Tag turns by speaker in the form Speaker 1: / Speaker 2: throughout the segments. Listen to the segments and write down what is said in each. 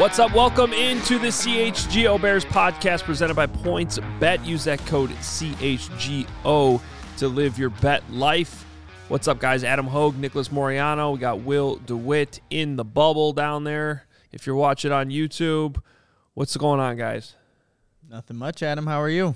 Speaker 1: What's up? Welcome into the CHGO Bears podcast presented by Points Bet. Use that code CHGO to live your bet life. What's up, guys? Adam Hoge, Nicholas Moreano. We got Will DeWitt in the bubble down there. If you're watching on YouTube, what's going on, guys?
Speaker 2: Nothing much, Adam. How are you?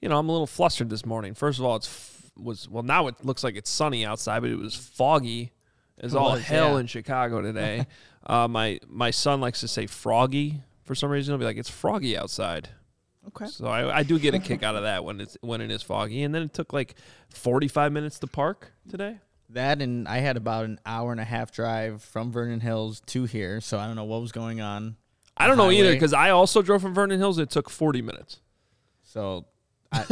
Speaker 1: You know, I'm a little flustered this morning. First of all, it's f- was well now it looks like it's sunny outside, but it was foggy as all hell
Speaker 2: yeah.
Speaker 1: in Chicago today. uh, my my son likes to say froggy for some reason. He'll be like, "It's froggy outside."
Speaker 2: Okay.
Speaker 1: So I, I do get a kick out of that when it's when it is foggy. And then it took like 45 minutes to park today.
Speaker 2: That and I had about an hour and a half drive from Vernon Hills to here, so I don't know what was going on.
Speaker 1: I don't know either because I also drove from Vernon Hills. It took 40 minutes.
Speaker 2: So, I,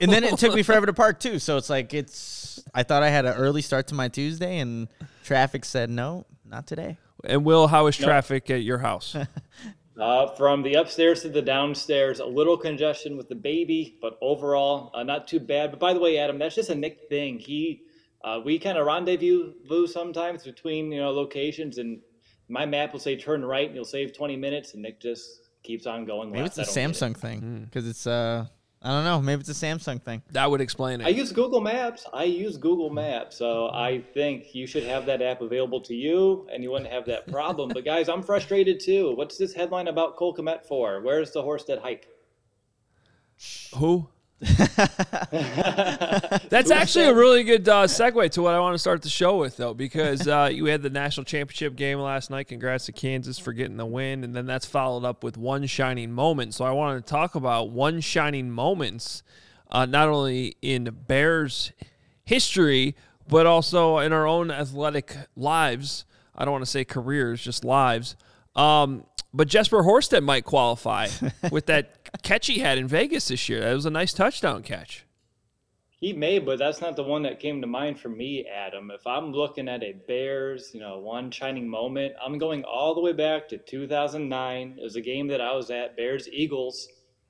Speaker 2: and then it took me forever to park too. So it's like it's. I thought I had an early start to my Tuesday, and traffic said no, not today.
Speaker 1: And Will, how is traffic at your house?
Speaker 3: Uh, from the upstairs to the downstairs, a little congestion with the baby, but overall, uh, not too bad. But by the way, Adam, that's just a Nick thing. He, uh, we kind of rendezvous sometimes between you know locations, and my map will say turn right, and you'll save 20 minutes, and Nick just keeps on going.
Speaker 2: Maybe
Speaker 3: left.
Speaker 2: it's a
Speaker 3: don't it.
Speaker 2: Samsung thing because it's uh I don't know. Maybe it's a Samsung thing.
Speaker 1: that would explain it.
Speaker 3: I use Google Maps. I use Google Maps, so I think you should have that app available to you, and you wouldn't have that problem. but guys, I'm frustrated too. What's this headline about Cole Kmet for? Where's the Horsted hike?
Speaker 1: Who? That's actually a really good uh, segue to what I want to start the show with, though, because uh, you had the national championship game last night. Congrats to Kansas for getting the win, and then that's followed up with one shining moment. So I wanted to talk about one shining moments, uh, not only in Bears history, but also in our own athletic lives. I don't want to say careers, just lives. Um, but Jesper Horsted might qualify with that catch he had in Vegas this year. That was a nice touchdown catch.
Speaker 3: He may, but that's not the one that came to mind for me, Adam. If I'm looking at a Bears, you know, one shining moment, I'm going all the way back to 2009. It was a game that I was at, Bears Eagles,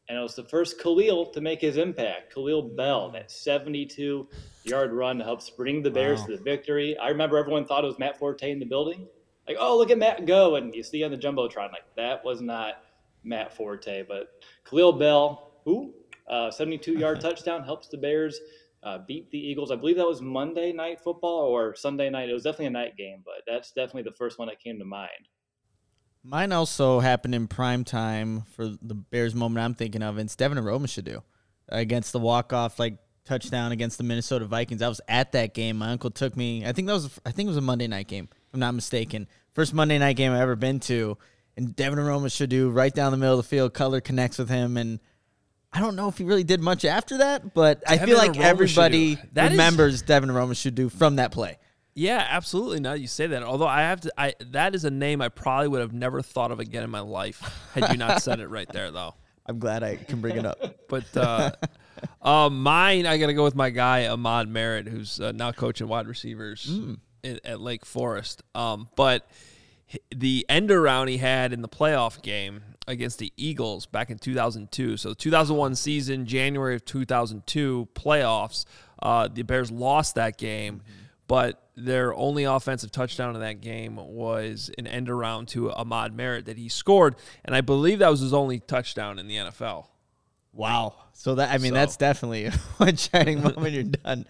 Speaker 3: and it was the first Kahlil to make his impact. Kahlil Bell, that 72 yard run helps bring the Bears to the victory. I remember everyone thought it was Matt Forte in the building. Like, oh, look at Matt go. And you see on the Jumbotron, like, that was not Matt Forte. But Kahlil Bell, who? Uh, 72 yard touchdown helps the Bears uh, beat the Eagles. I believe that was Monday night football or Sunday night. It was definitely a night game, but that's definitely the first one that came to mind.
Speaker 2: Mine also happened in prime time for the Bears moment I'm thinking of. And it's Devin do against the walk off like touchdown against the Minnesota Vikings. I was at that game. My uncle took me. I think that was I think it was a Monday night game. If I'm not mistaken. First Monday night game I've ever been to. And Devin Aromashodu right down the middle of the field. Cutler connects with him and. I don't know if he really did much after that, but I feel like
Speaker 1: Aroma
Speaker 2: everybody.
Speaker 1: That is-
Speaker 2: remembers Devin Aromashodu from that play.
Speaker 1: Yeah, absolutely. Now that you say that, although I have to, I that is a name I probably would have never thought of again in my life had you not said it right there, though.
Speaker 2: I'm glad I can bring it up.
Speaker 1: But uh, uh, mine, I got to go with my guy Ahmad Merritt, who's uh, now coaching wide receivers at, at Lake Forest. Um, but the end around he had in the playoff game against the Eagles back in 2002. So the 2001 season, January of 2002 playoffs, uh, the Bears lost that game, but their only offensive touchdown in that game was an end around to Ahmad Merritt that he scored, and I believe that was his only touchdown in the NFL.
Speaker 2: Wow. So that I mean
Speaker 1: So-
Speaker 2: that's definitely a shining moment you're done.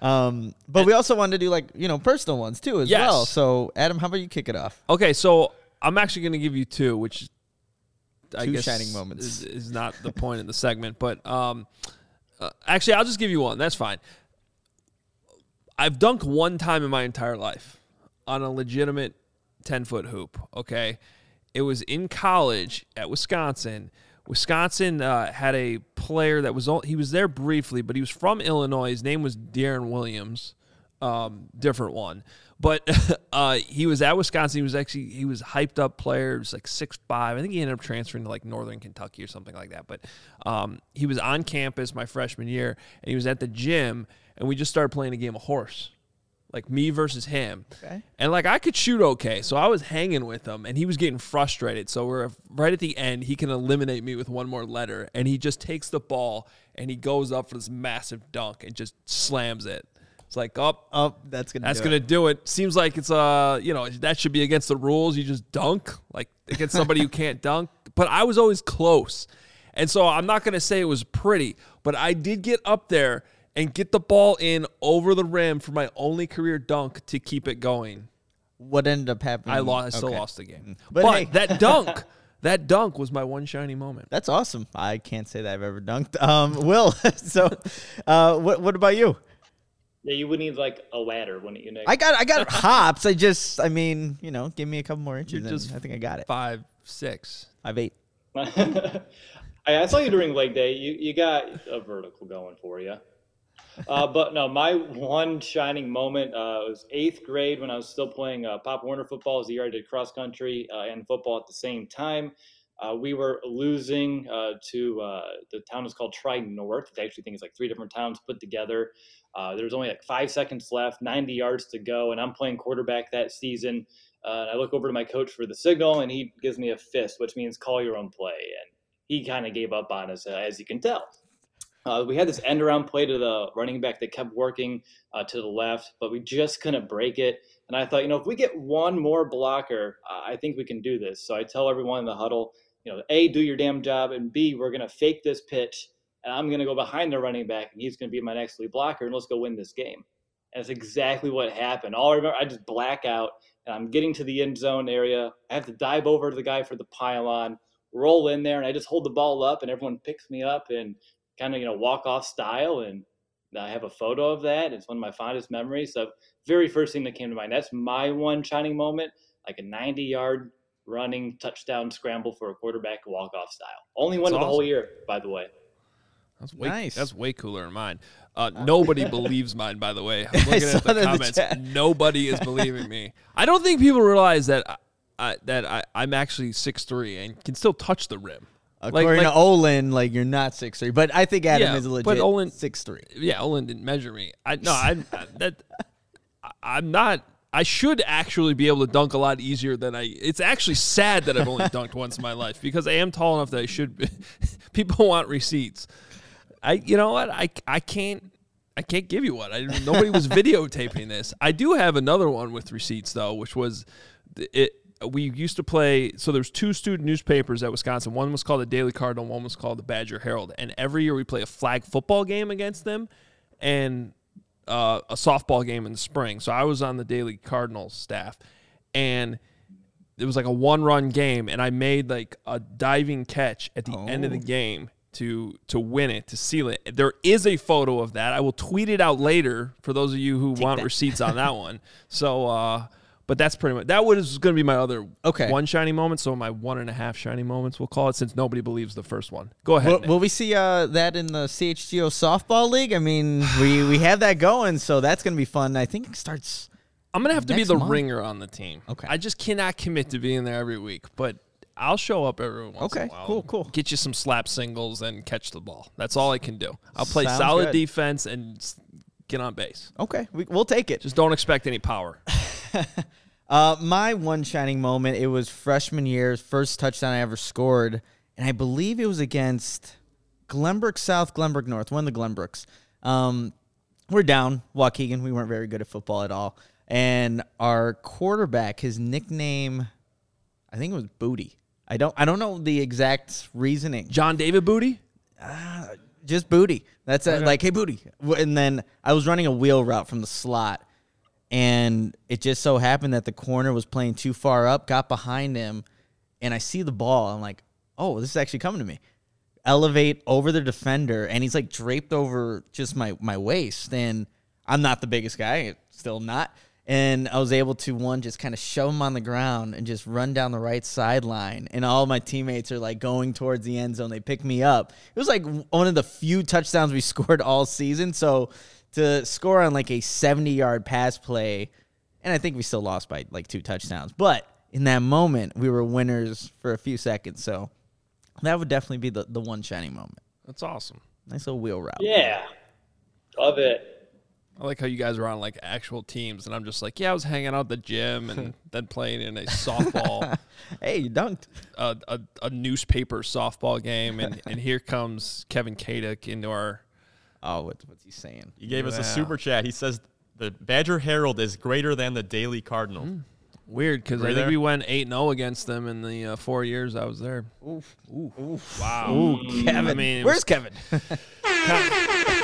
Speaker 2: Um, but we also wanted to do like you know personal ones too as
Speaker 1: Yes.
Speaker 2: well. So Adam, how about you kick it off?
Speaker 1: Okay, so I'm actually going to give you two, which I
Speaker 2: Two
Speaker 1: guess
Speaker 2: shining moments.
Speaker 1: is, is not the point of the segment, but um, uh, actually, I'll just give you one. That's fine. I've dunked one time in my entire life on a legitimate 10 foot hoop. Okay, it was in college at Wisconsin Wisconsin uh, had a player that was he was there briefly, but he was from Illinois. His name was Darren Williams, um, different one. But uh, he was at Wisconsin. He was actually he was hyped up player. He was like six five. I think he ended up transferring to like Northern Kentucky or something like that. But um, he was on campus my freshman year, and he was at the gym, and we just started playing a game of horse like me versus him.
Speaker 2: Okay.
Speaker 1: And like I could shoot okay, so I was hanging with him, and he was getting frustrated. So we're right at the end. He can eliminate me with one more letter, and he just takes the ball and he goes up for this massive dunk and just slams it. It's like, oh,
Speaker 2: Oh, that's gonna.
Speaker 1: that's
Speaker 2: do
Speaker 1: gonna
Speaker 2: It.
Speaker 1: do it. Seems like it's uh, you know, that should be against the rules. You just dunk like against somebody who can't dunk. But I was always close, and so I'm not gonna say it was pretty, but I did get up there and get the ball in over the rim for my only career dunk to keep it going.
Speaker 2: What ended up happening?
Speaker 1: I lost. I still
Speaker 2: Okay.
Speaker 1: lost the game,
Speaker 2: But
Speaker 1: but,
Speaker 2: hey.
Speaker 1: that dunk, that dunk was my one shiny moment.
Speaker 2: That's awesome. I can't say that I've ever dunked. Um, Will. so, uh, what what about you?
Speaker 3: Yeah, you would need like a ladder, wouldn't you, Nick?
Speaker 2: I got I got hops. I just I mean you know give me a couple more inches.
Speaker 1: Just
Speaker 2: I think I got it.
Speaker 1: Five, six.
Speaker 2: I've eight.
Speaker 3: I, I saw you during leg day. You you got a vertical going for you. Uh, but no, my one shining moment uh, was eighth grade when I was still playing uh, Pop Warner football. It was the year I did cross country uh, and football at the same time. Uh, we were losing uh, to the town is called Trident North. I actually think it's like three different towns put together. There was only like five seconds left, 90 yards to go, and I'm playing quarterback that season. And I look over to my coach for the signal, and he gives me a fist, which means call your own play. And he kind of gave up on us, as you can tell. Uh, we had this end around play to the running back that kept working uh, to the left, but we just couldn't break it. And I thought, you know, if we get one more blocker, uh, I think we can do this. So I tell everyone in the huddle, you know, A, do your damn job, and B, we're going to fake this pitch, and I'm going to go behind the running back, and he's going to be my next lead blocker, and let's go win this game. And that's exactly what happened. All I remember, I just black out, and I'm getting to the end zone area. I have to dive over to the guy for the pylon, roll in there, and I just hold the ball up, and everyone picks me up and kind of, you know, walk off style. And I have a photo of that. It's one of my fondest memories. So, very first thing that came to mind. That's my one shining moment, like a 90 yard running touchdown scramble for a quarterback walk off style. Only one
Speaker 1: That's
Speaker 3: of the whole year, by the way.
Speaker 1: That's way,
Speaker 2: Nice.
Speaker 1: That's way cooler than mine. Uh, nobody believes mine, by the way. I'm looking
Speaker 2: saw
Speaker 1: at the
Speaker 2: that in the
Speaker 1: comments. Nobody is believing me. I don't think people realize that I, I, that I, I'm actually 6'3 and can still touch the rim. Like-
Speaker 2: According
Speaker 1: like-
Speaker 2: to Olin, like you're not six three, but I think Adam
Speaker 1: Yeah,
Speaker 2: is a legit
Speaker 1: but Olin-
Speaker 2: six three.
Speaker 1: Yeah, Olin didn't measure me. I no, I that I- I'm not. I should actually be able to dunk a lot easier than I. It's actually sad that I've only dunked once in my life because I am tall enough that I should. Be, people want receipts. I, you know what? I, I can't. I can't give you one. I, nobody was videotaping this. I do have another one with receipts though, which was it. We used to play. So there's two student newspapers at Wisconsin. One was called the Daily Cardinal. One was called the Badger Herald. And every year we play a flag football game against them, and uh, a softball game in the spring. So I was on the Daily Cardinal staff, and it was like a one run game, and I made like a diving catch at the end of the game to to win it to seal it. There is a photo of that. I will tweet it out later for those of you who want receipts on that one. So, uh, but that's pretty much that was going to be my other
Speaker 2: Okay.
Speaker 1: one shiny moment. So my one and a half shiny moments, we'll call it, since nobody believes the first one. Go ahead.
Speaker 2: Will, will we see uh, that in the CHGO softball league? I mean, we we have that going, so that's gonna be fun. I think it starts.
Speaker 1: I'm gonna have to be the
Speaker 2: month.
Speaker 1: ringer on the team.
Speaker 2: Okay.
Speaker 1: I just cannot commit to being there every week, but I'll show up every once in
Speaker 2: Okay,
Speaker 1: a while.
Speaker 2: cool, cool.
Speaker 1: Get you some slap singles and catch the ball. That's all I can do. I'll play
Speaker 2: Sounds
Speaker 1: solid
Speaker 2: good.
Speaker 1: defense and get on base.
Speaker 2: Okay, we, we'll take it.
Speaker 1: Just don't expect any power.
Speaker 2: Uh, my one shining moment, it was freshman year, first touchdown I ever scored, and I believe it was against Glenbrook South, Glenbrook North, one of the Glenbrooks. Um, we're down Waukegan. We weren't very good at football at all, and our quarterback, his nickname, I think it was Booty. I don't, I don't know the exact reasoning.
Speaker 1: John David Booty.
Speaker 2: just booty. That's it. Like, hey, booty. And then I was running a wheel route from the slot, and it just so happened that the corner was playing too far up, got behind him, and I see the ball. I'm like, oh, this is actually coming to me. Elevate over the defender, and he's like draped over just my my waist, and I'm not the biggest guy, still not. and I was able to one just kind of shove him on the ground and just run down the right sideline. And all my teammates are like going towards the end zone. They pick me up. It was like one of the few touchdowns we scored all season. So to score on like a 70 yard pass play, and I think we still lost by like two touchdowns, but in that moment we were winners for a few seconds. So that would definitely be the, the one shining moment.
Speaker 1: That's awesome.
Speaker 2: Nice little wheel route.
Speaker 3: Yeah. Love it.
Speaker 1: I like how you guys are on like actual teams, and I'm just like, yeah, I was hanging out at the gym and then playing in a softball,
Speaker 2: hey, you dunked.
Speaker 1: a, a, a newspaper softball game, and, and here comes Kevin Kaduk into our.
Speaker 2: Oh, what, what's he saying?
Speaker 4: He gave us
Speaker 1: Yeah.
Speaker 4: a super chat. He says the Badger Herald is greater than the Daily Cardinal.
Speaker 1: Weird because
Speaker 4: Were
Speaker 1: I
Speaker 4: you
Speaker 1: think
Speaker 4: there?
Speaker 1: we went eight zero against them in the uh, four years I was there.
Speaker 2: Oof. Ooh.
Speaker 1: Wow.
Speaker 2: Ooh, Kevin.
Speaker 1: I mean, it
Speaker 2: Where's
Speaker 1: was-
Speaker 2: Kevin?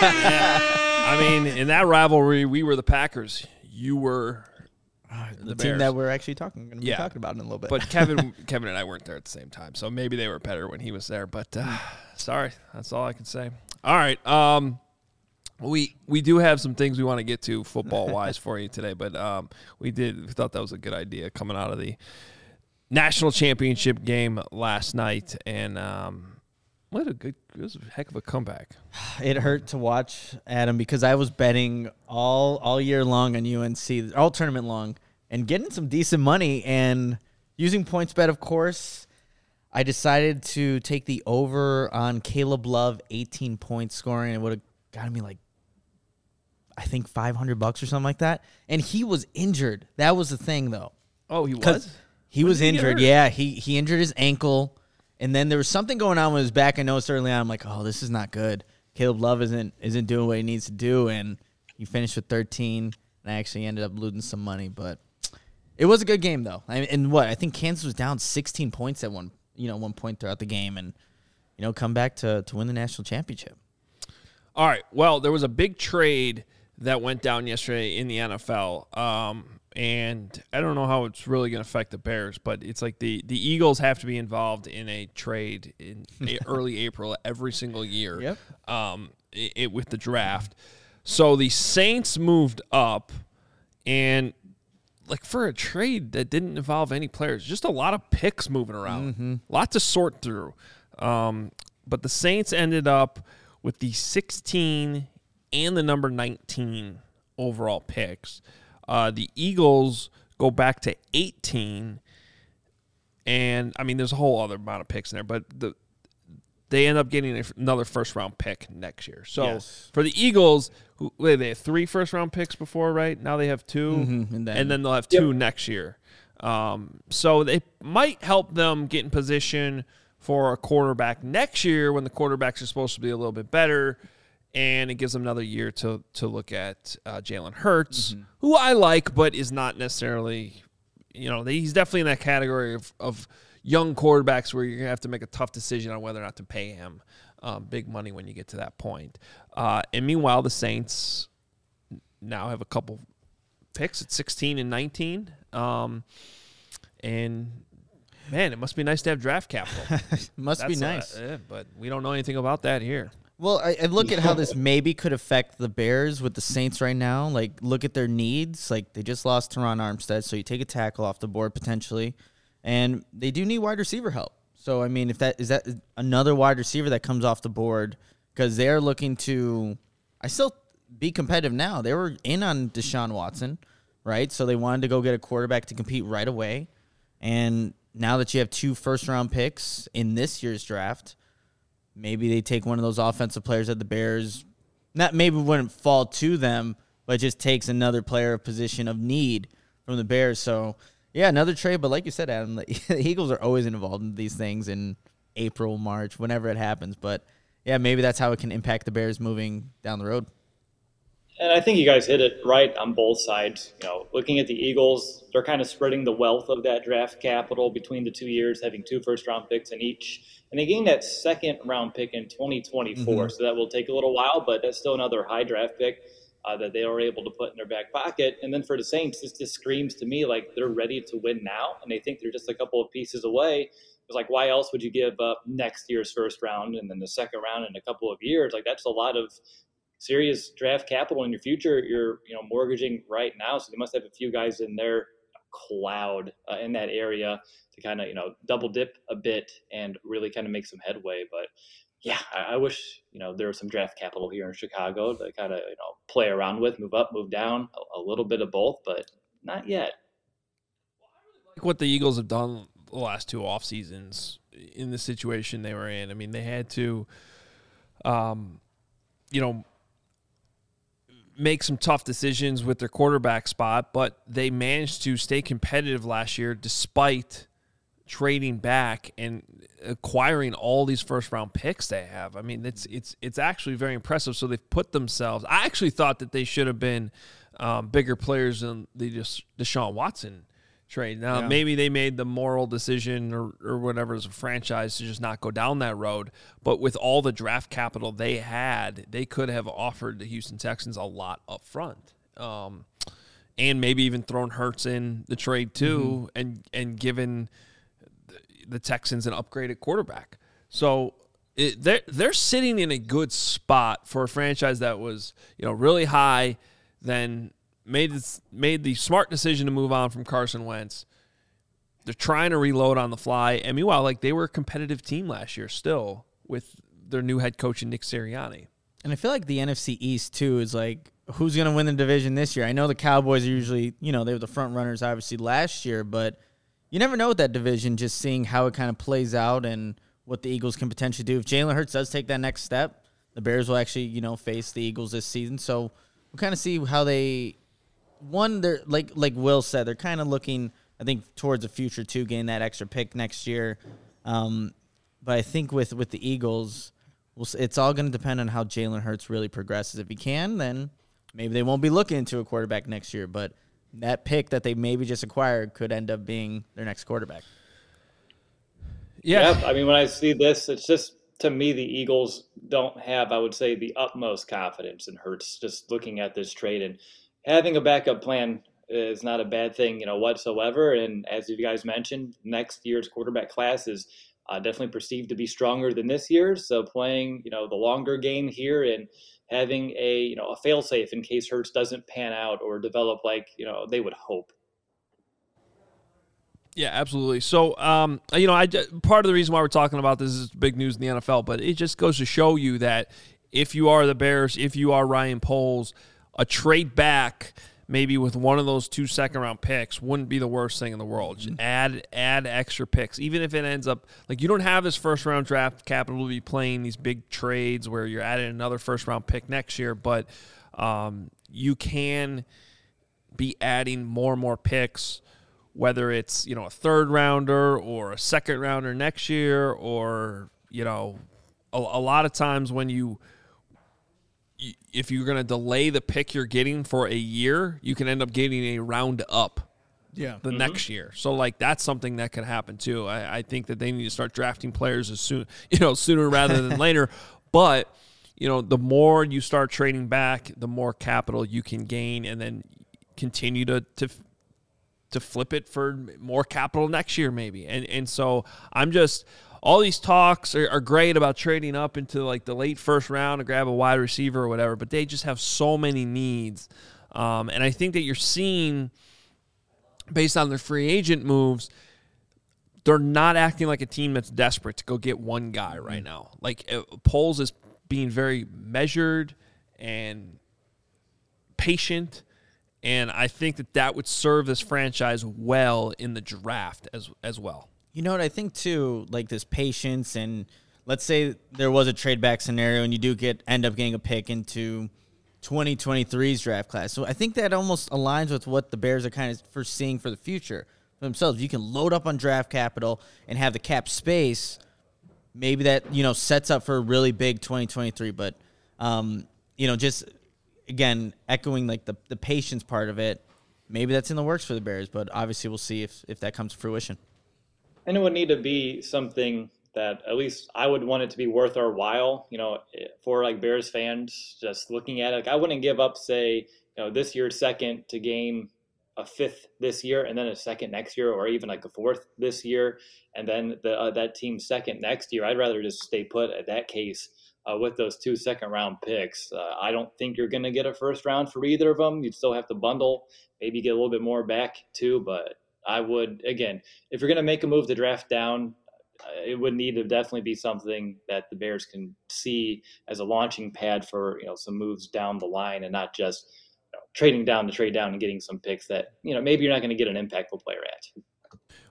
Speaker 1: I mean, in that rivalry, we were the Packers. You were
Speaker 2: the,
Speaker 1: the
Speaker 2: team
Speaker 1: Bears.
Speaker 2: that we're actually talking going to be
Speaker 1: Yeah.
Speaker 2: talking about in a little bit.
Speaker 1: But Kevin, Kevin and I weren't there at the same time, so maybe they were better when he was there. But uh, sorry, that's all I can say. All right, um, we we do have some things we want to get to football wise for you today, but um, we did we thought that was a good idea coming out of the national championship game last night, and um, what a good, it was a heck of a comeback.
Speaker 2: it hurt to watch Adam because I was betting all all year long on UNC, all tournament long, and getting some decent money and using PointsBet, of course. I decided to take the over on Caleb Love, 18 points scoring. It would have gotten me like, I think 500 bucks or something like that. And he was injured. That was the thing, though.
Speaker 1: Oh, he was.
Speaker 2: he was
Speaker 1: did he
Speaker 2: injured. Yeah, he he injured his ankle, and then there was something going on with his back. I noticed early on. I'm like, oh, this is not good. Caleb Love isn't isn't doing what he needs to do, and he finished with 13. And I actually ended up losing some money, but it was a good game though. I mean, and what I think Kansas was down 16 points at one you know one point throughout the game, and you know come back to to win the national championship.
Speaker 1: All right. Well, there was a big trade that went down yesterday in the NFL. Um, and I don't know how it's really going to affect the Bears, but it's like the, the Eagles have to be involved in a trade in early April every single year.
Speaker 2: Yep.
Speaker 1: Um, i it, with the draft. So the Saints moved up, and like for a trade that didn't involve any players, just a lot of picks moving around, a lot to sort through. Um, but the Saints ended up with the 16 and the number 19 overall picks. Uh, the Eagles go back to 18, and I mean, there's a whole other amount of picks in there, but the they end up getting another first round pick next year. So
Speaker 2: Yes.
Speaker 1: for the Eagles, who, wait, they had three first round picks before, right? Now they have 2
Speaker 2: Mhm, and then-
Speaker 1: and then they'll have two next year. Um, so they might help them get in position for a quarterback next year when the quarterbacks are supposed to be a little bit better, and it gives them another year to to look at uh, Jalen Hurts, who I like, but is not necessarily, you know, he's definitely in that category of, of young quarterbacks where you're gonna have to make a tough decision on whether or not to pay him um, big money when you get to that point. Uh, and meanwhile, the Saints now have a couple picks at 16 and 19. Um, and man, it must be nice to have draft capital.
Speaker 2: Must be
Speaker 1: That's, uh,
Speaker 2: nice.
Speaker 1: eh, but we don't know anything about that here.
Speaker 2: Well, I, I look at how this maybe could affect the Bears with the Saints right now. Like, look at their needs. Like, they just lost Terron Armstead, so you take a tackle off the board potentially, and they do need wide receiver help. So, I mean, if that is that another wide receiver that comes off the board because they're looking to, I still be competitive now. They were in on Deshaun Watson, right? So they wanted to go get a quarterback to compete right away, and now that you have two first round picks in this year's draft maybe they take one of those offensive players that the Bears not maybe wouldn't fall to them, but just takes another player of position of need from the Bears. So yeah, another trade. But like you said, Adam, the Eagles are always involved in these things in April, March, whenever it happens. But yeah, maybe that's how it can impact the Bears moving down the road.
Speaker 3: And I think you guys hit it right on both sides. You know, looking at the Eagles, they're kind of spreading the wealth of that draft capital between the two years, having two first round picks in each. And they gained that second round pick in 2024. So that will take a little while, but that's still another high draft pick uh, that they were able to put in their back pocket. And then for the Saints, this just screams to me like they're ready to win now. And they think they're just a couple of pieces away. It's like, why else would you give up next year's first round and then the second round in a couple of years? Like, that's a lot of serious draft capital in your future. You're you know mortgaging right now, so they must have a few guys in their cloud uh, in that area to kind of you know double dip a bit and really kind of make some headway. But yeah, I, I, wish you know there was some draft capital here in Chicago to kind of you know play around with, move up, move down, a, a little bit of both, but not yet.
Speaker 1: Like what the Eagles have done the last two off seasons in the situation they were in. I mean, they had to, um, you know, make some tough decisions with their quarterback spot, but they managed to stay competitive last year despite trading back and acquiring all these first round picks they have. I mean, it's it's it's actually very impressive. So they've put themselves. I actually thought that they should have been um, bigger players than the Deshaun Watson trade. Now yeah. maybe they made the moral decision or, or whatever as a franchise to just not go down that road. But with all the draft capital they had, they could have offered the Houston Texans a lot up front. Um, and maybe even thrown Hurts in the trade too, mm-hmm. and and given the Texans an upgraded quarterback. So it, they're they're sitting in a good spot for a franchise that was you know really high, then made this, made the smart decision to move on from Carson Wentz. They're trying to reload on the fly, and meanwhile, like they were a competitive team last year, still with their new head coach Nick Sirianni.
Speaker 2: And I feel like the NFC East too is like who's going to win the division this year. I know the Cowboys are usually you know they were the front runners obviously last year, but you never know with that division, just seeing how it kind of plays out and what the Eagles can potentially do. If Jalen Hurts does take that next step, the Bears will actually, you know, face the Eagles this season. So we'll kind of see how they one they're like like Will said, they're kind of looking I think towards the future too, gain that extra pick next year. Um, but I think with with the Eagles, we'll, it's all going to depend on how Jalen Hurts really progresses. If he can, then maybe they won't be looking into a quarterback next year. But that pick that they maybe just acquired could end up being their next quarterback.
Speaker 3: Yeah. I mean, when I see this, it's just to me, the Eagles don't have, I would say, the utmost confidence in Hurts just looking at this trade. And having a backup plan is not a bad thing, you know, whatsoever. And as you guys mentioned, next year's quarterback class is uh, definitely perceived to be stronger than this year's. So playing, you know, the longer game here and having a you know a failsafe in case Hurts doesn't pan out or develop like you know they would hope.
Speaker 1: Yeah, absolutely. So, um, you know, I part of the reason why we're talking about this is big news in the NFL, but it just goes to show you that if you are the Bears, if you are Ryan Poles, a trade back maybe with one of those two second round picks wouldn't be the worst thing in the world. Just mm-hmm. add add extra picks, even if it ends up like you don't have this first round draft capital to be playing these big trades where you're adding another first round pick next year, but um, you can be adding more and more picks. Whether it's you know a third rounder or a second rounder next year, or you know, a, a lot of times when you if you're going to delay the pick you're getting for a year, you can end up getting a round up.
Speaker 2: Yeah.
Speaker 1: The mm-hmm. next year. So like that's something that could happen too. I, I think that they need to start drafting players as soon you know, sooner rather than later. But, you know, the more you start trading back, the more capital you can gain and then continue to to to flip it for more capital next year maybe. And and so I'm just all these talks are, are, great about trading up into like the late first round to grab a wide receiver or whatever, but they just have so many needs. Um, and I think that you're seeing, based on their free agent moves, they're not acting like a team that's desperate to go get one guy right mm-hmm. now. Like uh, Poles is being very measured and patient. And I think that that would serve this franchise well in the draft as as well.
Speaker 2: You know what I think too, like this patience and let's say there was a trade back scenario and you do get end up getting a pick into 2023's draft class. So I think that almost aligns with what the Bears are kind of foreseeing for the future for themselves. You can load up on draft capital and have the cap space. Maybe that you know sets up for a really big 2023. But um, you know, just again echoing like the the patience part of it. Maybe that's in the works for the Bears, but obviously we'll see if if that comes to fruition
Speaker 3: and it would need to be something that at least I would want it to be worth our while, you know, for like Bears fans just looking at it. Like I wouldn't give up, say, you know, this year's second to gain a fifth this year and then a second next year, or even like a fourth this year, and then the uh, that team second next year. I'd rather just stay put at that case uh, with those two second round picks. Uh, I don't think you're going to get a first round for either of them. You'd still have to bundle, maybe get a little bit more back too. But I would, again, if you're going to make a move to draft down, uh, it would need to definitely be something that the Bears can see as a launching pad for you know some moves down the line, and not just you know, trading down to trade down and getting some picks that you know maybe you're not going to get an impactful player at.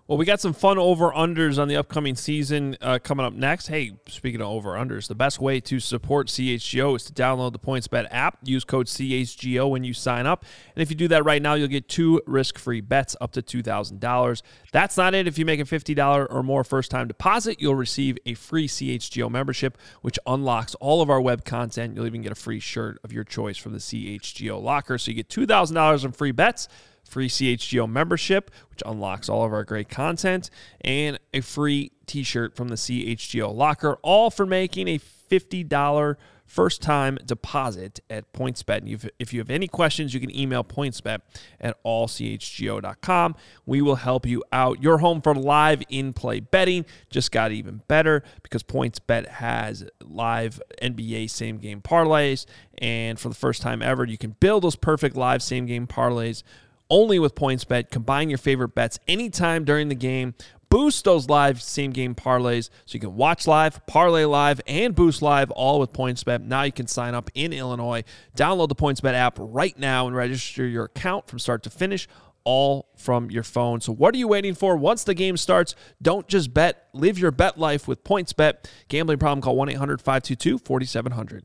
Speaker 1: Well, we got some fun over unders on the upcoming season uh, coming up next. Hey, speaking of over unders, the best way to support CHGO is to download the PointsBet app. Use code CHGO when you sign up. And if you do that right now, you'll get two risk free bets up to $2,000. That's not it. If you make a $50 or more first time deposit, you'll receive a free CHGO membership, which unlocks all of our web content. You'll even get a free shirt of your choice from the CHGO locker. So you get $2,000 in free bets free CHGO membership, which unlocks all of our great content, and a free t shirt from the CHGO locker, all for making a $50 first time deposit at PointsBet. And if you have any questions, you can email pointsbet at allchgo.com. We will help you out. Your home for live in play betting just got even better because PointsBet has live NBA same game parlays. And for the first time ever, you can build those perfect live same game parlays only with PointsBet. Combine your favorite bets anytime during the game. Boost those live same game parlays so you can watch live, parlay live, and boost live all with PointsBet. Now you can sign up in Illinois. Download the PointsBet app right now and register your account from start to finish, all from your phone. So what are you waiting for? Once the game starts, don't just bet. Live your bet life with PointsBet. Gambling problem? Call 1-800-522-4700.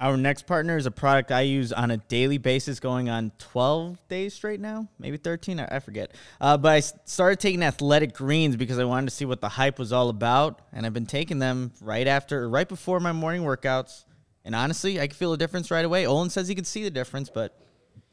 Speaker 2: Our next partner is a product I use on a daily basis, going on 12 days straight now, maybe 13, I forget. Uh, but I started taking athletic greens because I wanted to see what the hype was all about, and I've been taking them right after, right before my morning workouts. And honestly, I can feel a difference right away. Olin says he can see the difference, but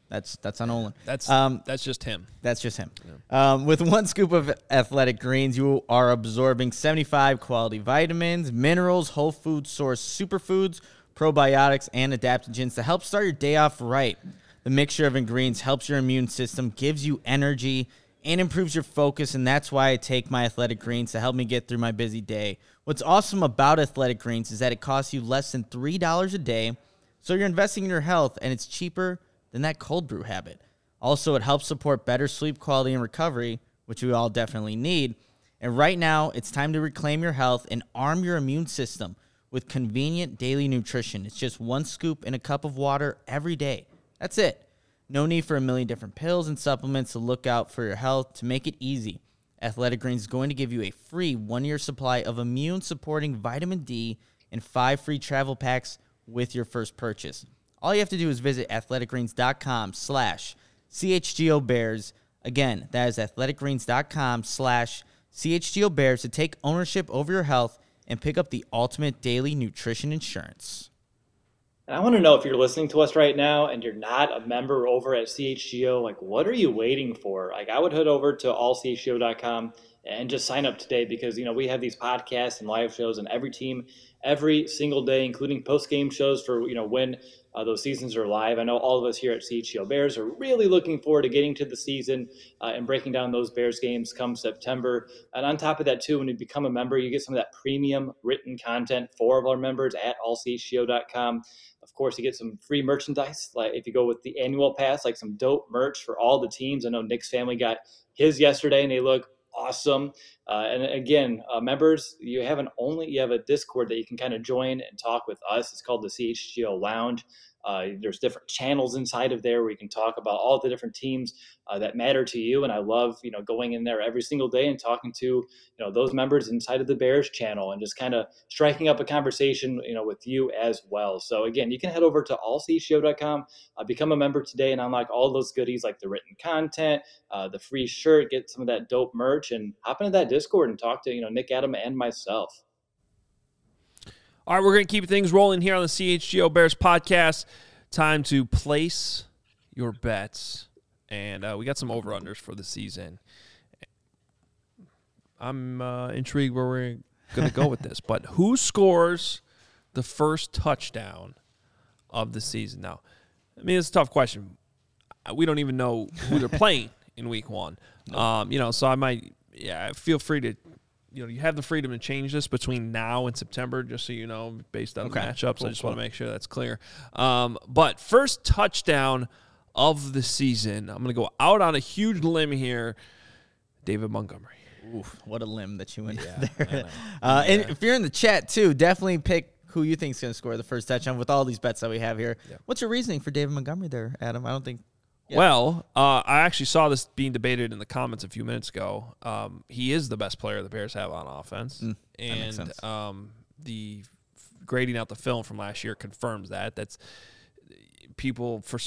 Speaker 2: that's that's on Olin.
Speaker 1: That's um, that's just him.
Speaker 2: That's just him. Yeah. Um, with one scoop of athletic greens, you are absorbing 75 quality vitamins, minerals, whole food source superfoods probiotics, and adaptogens to help start your day off right. The mixture of ingredients helps your immune system, gives you energy, and improves your focus. And that's why I take my Athletic Greens to help me get through my busy day. What's awesome about Athletic Greens is that it costs you less than $3 a day. So you're investing in your health, and it's cheaper than that cold brew habit. Also, it helps support better sleep quality and recovery, which we all definitely need. And right now, it's time to reclaim your health and arm your immune system with convenient daily nutrition. It's just one scoop in a cup of water every day. That's it. No need for a million different pills and supplements to look out for your health. To make it easy, Athletic Greens is going to give you a free one year supply of immune supporting vitamin D and five free travel packs with your first purchase. All you have to do is visit athleticgreens.com slash CHGO Bears. Again, that is athleticgreens.com slash CHGO Bears to take ownership over your health and pick up the ultimate daily nutrition insurance.
Speaker 3: And I want to know if you're listening to us right now and you're not a member over at CHGO, like what are you waiting for? Like I would head over to allchgo.com and just sign up today because you know we have these podcasts and live shows and every team every single day, including post game shows for you know when uh, those seasons are live. I know all of us here at CHGO Bears are really looking forward to getting to the season uh, and breaking down those Bears games come September. And on top of that, too, when you become a member, you get some of that premium written content for of our members at allchgo.com. Of course, you get some free merchandise. Like if you go with the annual pass, like some dope merch for all the teams. I know Nick's family got his yesterday, and they look awesome. Uh, and again, uh, members, you have an only you have a Discord that you can kind of join and talk with us. It's called the CHGO Lounge. Uh, there's different channels inside of there where you can talk about all the different teams uh, that matter to you. And I love, you know, going in there every single day and talking to, you know, those members inside of the Bears channel and just kind of striking up a conversation, you know, with you as well. So again, you can head over to allchgo.com, uh, become a member today and unlock all those goodies like the written content, uh, the free shirt, get some of that dope merch and hop into that Discord and talk to, you know, Nick Adam and myself.
Speaker 1: All right, we're going to keep things rolling here on the CHGO Bears podcast. Time to place your bets. And uh, we got some over unders for the season. I'm uh, intrigued where we're going to go with this. But who scores the first touchdown of the season? Now, I mean, it's a tough question. We don't even know who they're playing in week one. Um, you know, so I might, yeah, feel free to you know you have the freedom to change this between now and September, just so you know, based on
Speaker 2: Okay.
Speaker 1: the matchups.
Speaker 2: Cool,
Speaker 1: I just
Speaker 2: cool.
Speaker 1: want to make sure that's clear. Um, but first touchdown of the season, I'm going to go out on a huge limb here. David Montgomery.
Speaker 2: Oof, what a limb that you went there. Uh, and if you're in the chat too, definitely pick who you think's going to score the first touchdown with all these bets that we have here. What's your reasoning for David Montgomery there, Adam? I don't think. Yeah.
Speaker 1: Well, uh, I actually saw this being debated in the comments a few minutes ago. Um, he is the best player the Bears have on offense,
Speaker 2: Mm,
Speaker 1: and um, the grading out the film from last year confirms that. That's people for.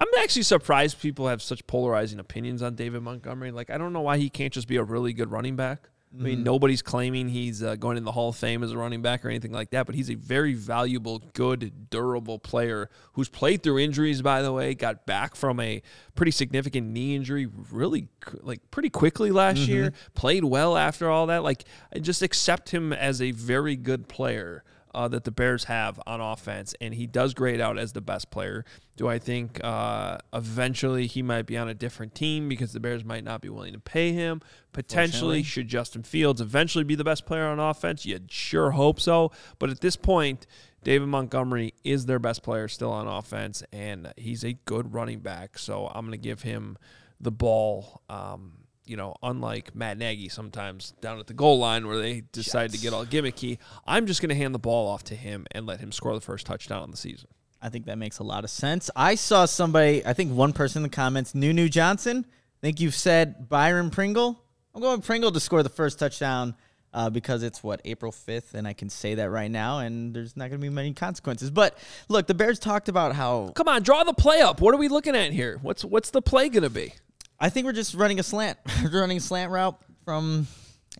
Speaker 1: I'm actually surprised people have such polarizing opinions on David Montgomery. Like, I don't know why he can't just be a really good running back. I
Speaker 2: Mm-hmm.
Speaker 1: mean, nobody's claiming he's uh, going in the Hall of Fame as a running back or anything like that, but he's a very valuable, good, durable player who's played through injuries, by the way, got back from a pretty significant knee injury really, like, pretty quickly last
Speaker 2: Mm-hmm.
Speaker 1: year, played well after all that. Like, I just accept him as a very good player. Uh, that the Bears have on offense, and he does grade out as the best player. Do I think uh, eventually he might be on a different team because the Bears might not be willing to pay him? Potentially, should Justin Fields eventually be the best player on offense? You'd sure hope so. But at this point, David Montgomery is their best player still on offense, and he's a good running back. So I'm going to give him the ball. Um, you know, unlike Matt Nagy sometimes down at the goal line where they decide to get all gimmicky, I'm just going to hand the ball off to him and let him score the first touchdown on the season.
Speaker 2: I think that makes a lot of sense. I saw somebody, I think one person in the comments, Nunu Johnson. I think you've said Byron Pringle. I'm going Pringle to score the first touchdown uh, because it's what April 5th, and I can say that right now, and there's not going to be many consequences. But look, the Bears talked about how
Speaker 1: Come on, draw the play up. What are we looking at here? What's what's the play going to be?
Speaker 2: I think we're just running a slant, We're running a slant route from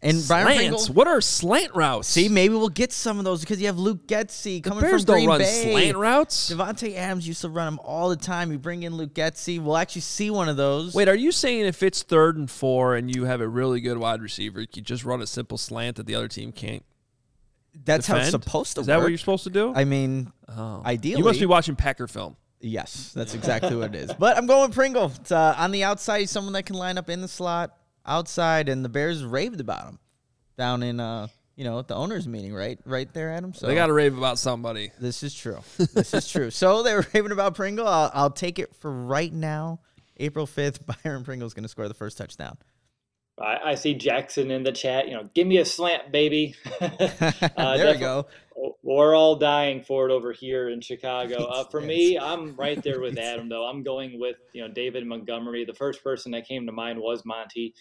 Speaker 2: and Byron Pringle.
Speaker 1: Slants. What are slant routes?
Speaker 2: See, maybe we'll get some of those because you have Luke Getsy coming
Speaker 1: Bears
Speaker 2: from
Speaker 1: don't run
Speaker 2: Bay.
Speaker 1: slant routes.
Speaker 2: Davante Adams used to run them all the time. You bring in Luke Getsy, we'll actually see one of those.
Speaker 1: Wait, are you saying if it's third and four and you have a really good wide receiver, you just run a simple slant that the other team can't?
Speaker 2: that's how it's supposed to
Speaker 1: Is
Speaker 2: work.
Speaker 1: that what you're supposed to do?
Speaker 2: I mean,
Speaker 1: Oh.
Speaker 2: ideally,
Speaker 1: You must be watching Packer film.
Speaker 2: Yes, that's exactly what it is. But I'm going with Pringle. It's, uh, on the outside, he's someone that can line up in the slot outside, and the Bears raved about him down in, uh, you know, at the owners' meeting, right, right there, Adam. So
Speaker 1: They got to rave about somebody.
Speaker 2: This is true. This is true. So they were raving about Pringle. I'll, I'll take it for right now. April 5th, Byron Pringle's going to score the first touchdown.
Speaker 3: I, I see Jackson in the chat. You know, give me a slant, baby. Uh,
Speaker 2: there we go.
Speaker 3: We're all dying for it over here in Chicago. Uh, for me, I'm right there with Adam, though. I'm going with you know David Montgomery. The first person that came to mind was Monty,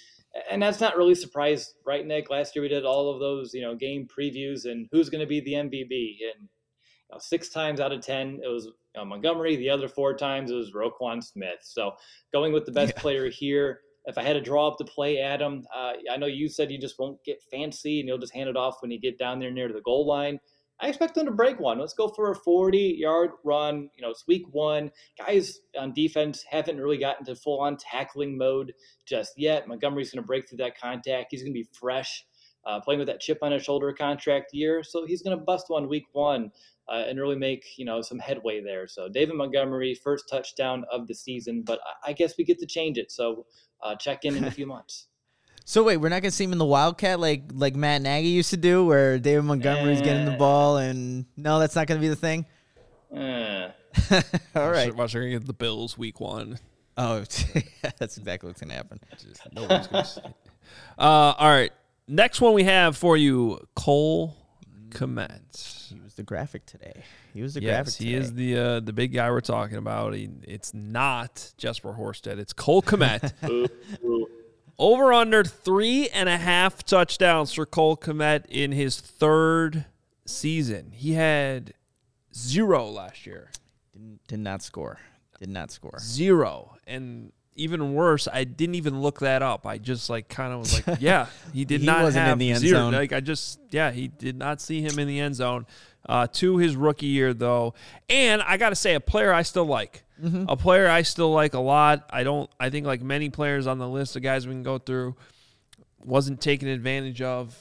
Speaker 3: and that's not really a surprise, right, Nick? Last year we did all of those you know game previews and who's going to be the MVP, and you know, six times out of ten it was Montgomery. The other four times it was Roquan Smith. So going with the best player here. If I had to draw up the play, Adam, uh, I know you said you just won't get fancy and you'll just hand it off when you get down there near the goal line. I expect them to break one. Let's go for a 40 yard run. You know, it's week one. Guys on defense haven't really gotten to full on tackling mode just yet. Montgomery's going to break through that contact. He's going to be fresh, uh, playing with that chip on his shoulder contract year. So he's going to bust one week one uh, and really make, you know, some headway there. So David Montgomery, first touchdown of the season, but I, I guess we get to change it. So uh, check in in a few months.
Speaker 2: So wait, we're not going to see him in the Wildcat like like Matt Nagy used to do, where David Montgomery's getting the
Speaker 3: Eh.
Speaker 2: ball, and no, that's not going to be the thing.
Speaker 3: Uh,
Speaker 2: All right.
Speaker 1: Watch they're gonna get the Bills week one.
Speaker 2: Oh, that's exactly what's going to happen.
Speaker 1: Just nobody's gonna see. Uh, all right. Next one we have for you, Cole Kmet.
Speaker 2: He was the graphic today. He was the
Speaker 1: Yes,
Speaker 2: graphic
Speaker 1: he
Speaker 2: today.
Speaker 1: is the uh, the big guy we're talking about. He, it's not Jesper Horsted. It's Cole Kmet.
Speaker 3: ooh, ooh.
Speaker 1: Over under three and a half touchdowns for Cole Kmet in his third season. He had zero last year.
Speaker 2: Didn't, did not score. Did not score.
Speaker 1: Zero. And even worse, I didn't even look that up. I just like kind of was like, yeah, he did
Speaker 2: He
Speaker 1: not
Speaker 2: wasn't in
Speaker 1: have
Speaker 2: the end
Speaker 1: zero.
Speaker 2: zone.
Speaker 1: Like I just, yeah, he did not see him in the end zone. Uh, to his rookie year though, and I got to say, a player I still like,
Speaker 2: Mm-hmm.
Speaker 1: a player I still like a lot. I don't. I think like many players on the list of guys we can go through, wasn't taken advantage of.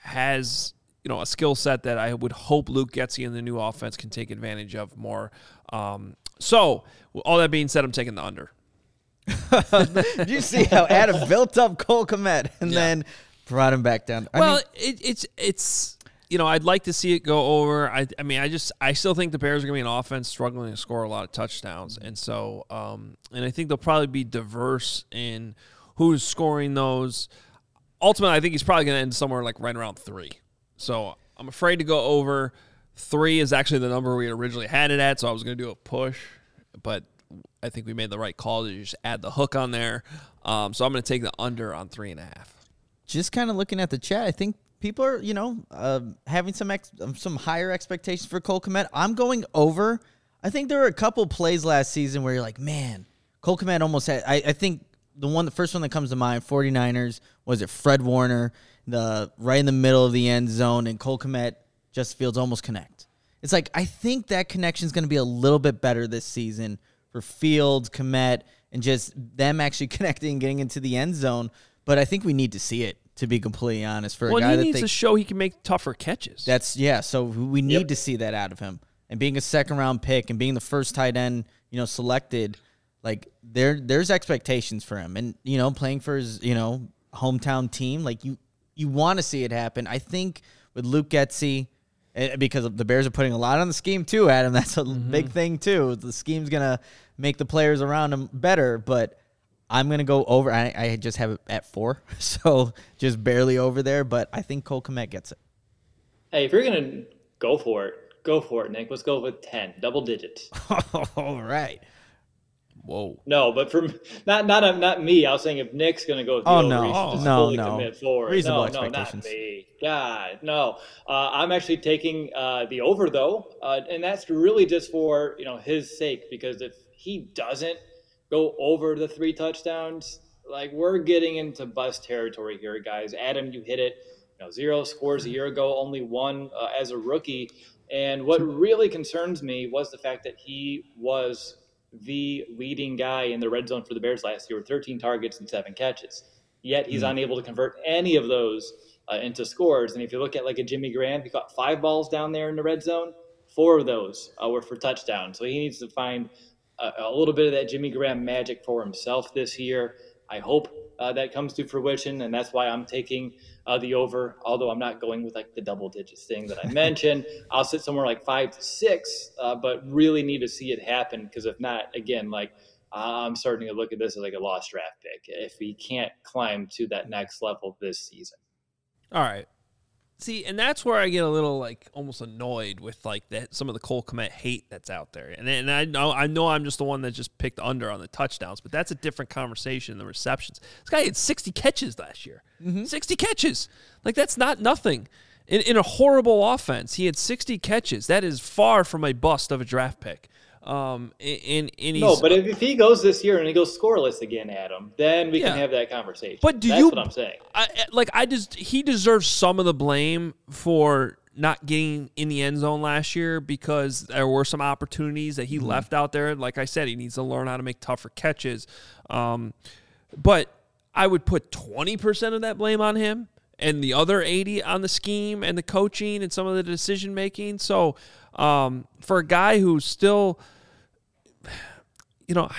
Speaker 1: Has you know a skill set that I would hope Luke Getsy in the new offense can take advantage of more. Um, so, all that being said, I'm taking the under.
Speaker 2: Did you see how Adam built up Cole Kmet and
Speaker 1: Yeah.
Speaker 2: then Brought him back down. I
Speaker 1: well,
Speaker 2: mean,
Speaker 1: it, it's it's you know I'd like to see it go over. I I mean I just I still think the Bears are going to be an offense struggling to score a lot of touchdowns, and so um and I think they'll probably be diverse in who's scoring those. Ultimately, I think he's probably going to end somewhere like right around three. So I'm afraid to go over. Three is actually the number we originally had it at, so I was going to do a push, but I think we made the right call to just add the hook on there. Um, so I'm going to take the under on three and a half.
Speaker 2: just kind of looking at the chat, I think people are, you know, uh, having some ex- um, some higher expectations for Cole Kmet. I'm going over. I think there were a couple plays last season where you're like, man, Cole Kmet almost had. I, I think the one, the first one that comes to mind, 49ers, was it Fred Warner, the right in the middle of the end zone, and Cole Kmet, Justin Fields almost connect. It's like I think that connection is going to be a little bit better this season for Fields, Kmet, and just them actually connecting and getting into the end zone. But I think we need to see it to be completely honest for
Speaker 1: Well,
Speaker 2: a guy
Speaker 1: he
Speaker 2: that
Speaker 1: needs
Speaker 2: they,
Speaker 1: to show he can make tougher catches.
Speaker 2: that's yeah. So we need to see that out of him. And being a second round pick and being the first tight end, you know, selected, like there there's expectations for him. And you know, playing for his you know hometown team, like you you want to see it happen. I think with Luke Getsy, because the Bears are putting a lot on the scheme too, Adam. That's a mm-hmm. big thing too. The scheme's gonna make the players around him better, but. I'm gonna go over. I, I just have it at four, so just barely over there. But I think Cole Kmet gets it.
Speaker 3: Hey, if you're gonna go for it, go for it, Nick. Let's go with ten, double digits.
Speaker 2: All right.
Speaker 1: Whoa.
Speaker 3: No, but for not not not me. I was saying if Nick's gonna go with
Speaker 2: Oh, no.
Speaker 3: he should
Speaker 2: No, no.
Speaker 3: commit forward.
Speaker 2: Reasonable
Speaker 3: no, no, not me. God, no. Uh, I'm actually taking uh, the over though, uh, and that's really just for you know his sake because if he doesn't go over the three touchdowns, like we're getting into bust territory here, guys. Adam, you hit it. You know, zero scores a year ago, only one uh, as a rookie. And what really concerns me was the fact that he was the leading guy in the red zone for the Bears last year with 13 targets and seven catches. Yet he's unable to convert any of those uh, into scores. And if you look at like a Jimmy Graham, he caught five balls down there in the red zone. Four of those uh, were for touchdowns. So he needs to find a, a little bit of that Jimmy Graham magic for himself this year. I hope uh, that comes to fruition, and that's why I'm taking uh, the over. Although I'm not going with like the double digits thing that I mentioned, I'll sit somewhere like five to six, uh, but really need to see it happen because if not, again, like I'm starting to look at this as like a lost draft pick if we can't climb to that next level this season.
Speaker 1: All right. See, and that's where I get a little like almost annoyed with like that some of the Cole Kmet hate that's out there. And and I know I know I'm just the one that just picked under on the touchdowns, but that's a different conversation than the receptions. This guy had 60 catches last year. Mm-hmm. 60 catches. Like that's not nothing. In, in a horrible offense, he had 60 catches. That is far from a bust of a draft pick. Um, and, and
Speaker 3: No, but if, if he goes this year and he goes scoreless again, Adam, then we
Speaker 1: Yeah.
Speaker 3: can have that conversation.
Speaker 1: But do
Speaker 3: That's
Speaker 1: you-
Speaker 3: what I'm saying.
Speaker 1: I, like I just he deserves some of the blame for not getting in the end zone last year because there were some opportunities that he left out there. Like I said, he needs to learn how to make tougher catches. Um, but I would put twenty percent of that blame on him, and the other eighty on the scheme and the coaching and some of the decision making. So um, for a guy who's still you know,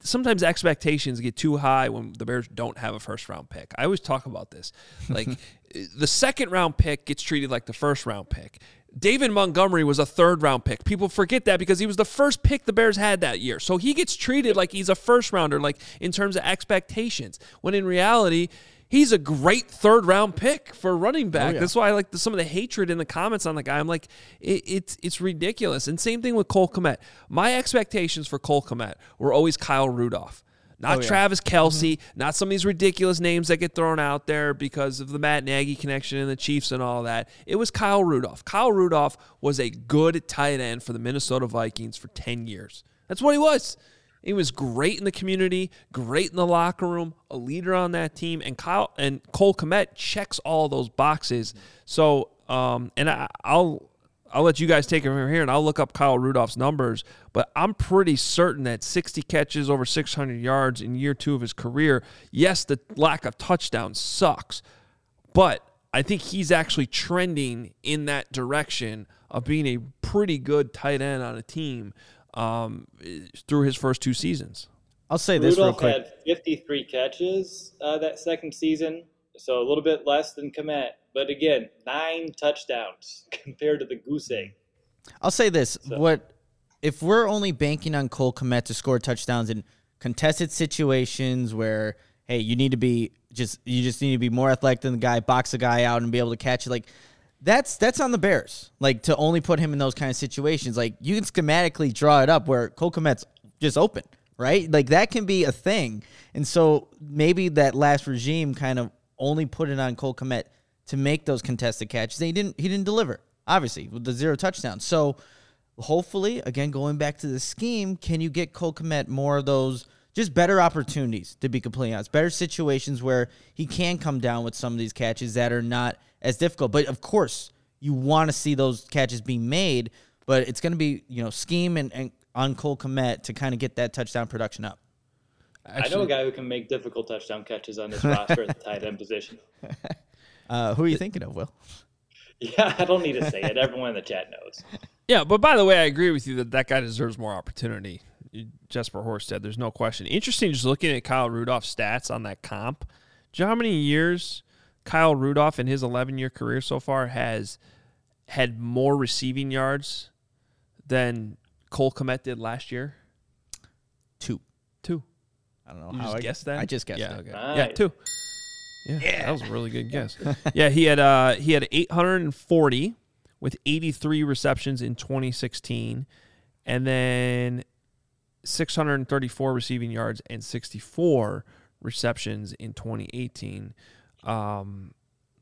Speaker 1: sometimes expectations get too high when the Bears don't have a first round pick. I always talk about this. Like the second round pick gets treated like the first round pick. David Montgomery was a third round pick. People forget that because he was the first pick the Bears had that year. So he gets treated like he's a first rounder, like in terms of expectations, when in reality, he's a great third round pick for running oh, back. That's why I like the, some of the hatred in the comments on the guy. I'm like, it, it's it's ridiculous. And same thing with Cole Kmet. My expectations for Cole Kmet were always Kyle Rudolph. Not oh, Travis Kelce, mm-hmm. not some of these ridiculous names that get thrown out there because of the Matt Nagy connection and the Chiefs and all that. It was Kyle Rudolph. Kyle Rudolph was a good tight end for the Minnesota Vikings for 10 years. That's what he was. He was great in the community, great in the locker room, a leader on that team, and Kyle and Cole Kmet checks all those boxes. So, um, and I, I'll I'll let you guys take it from here, and I'll look up Kyle Rudolph's numbers. But I'm pretty certain that 60 catches over 600 yards in year two of his career. Yes, the lack of touchdowns sucks, but I think he's actually trending in that direction of being a pretty good tight end on a team um, through his first two seasons.
Speaker 2: I'll say this
Speaker 3: Rudolph
Speaker 2: real quick.
Speaker 3: had 53 catches uh, that second season. so a little bit less than Kmet. But again, nine touchdowns compared to the goose egg.
Speaker 2: I'll say this: so. what if we're only banking on Cole Kmet to score touchdowns in contested situations where hey, you need to be just you just need to be more athletic than the guy, box a guy out and be able to catch it. Like that's that's on the Bears. Like to only put him in those kind of situations. Like you can schematically draw it up where Cole Kmet's just open, right? Like that can be a thing. And so maybe that last regime kind of only put it on Cole Kmet to make those contested catches. And he didn't he didn't deliver, obviously, with the zero touchdowns. So hopefully, again, going back to the scheme, can you get Cole Kmet more of those just better opportunities, to be completely honest, better situations where he can come down with some of these catches that are not as difficult. But of course, you want to see those catches being made, but it's going to be, you know, scheme and, and on Cole Kmet to kind of get that touchdown production up.
Speaker 3: Actually, I know a guy who can make difficult touchdown catches on this roster at the tight end position.
Speaker 2: Uh, who are you thinking of, Will?
Speaker 3: Yeah, I don't need to say it. Everyone in the chat knows.
Speaker 1: Yeah, but by the way, I agree with you that that guy deserves more opportunity. Jesper Horsted, there's no question. Interesting just looking at Kyle Rudolph's stats on that comp. Do you know how many years Kyle Rudolph in his 11 year career so far has had more receiving yards than Cole Kmet did last year?
Speaker 2: Two.
Speaker 1: Two.
Speaker 2: I don't know
Speaker 1: you
Speaker 2: how
Speaker 1: I
Speaker 2: guessed
Speaker 1: that.
Speaker 2: I just guessed
Speaker 1: yeah,
Speaker 2: it.
Speaker 1: Okay. Nice. Yeah, two. Yeah, yeah, that was a really good guess. yeah, he had uh he had 840 with 83 receptions in 2016 and then 634 receiving yards and 64 receptions in 2018. Um,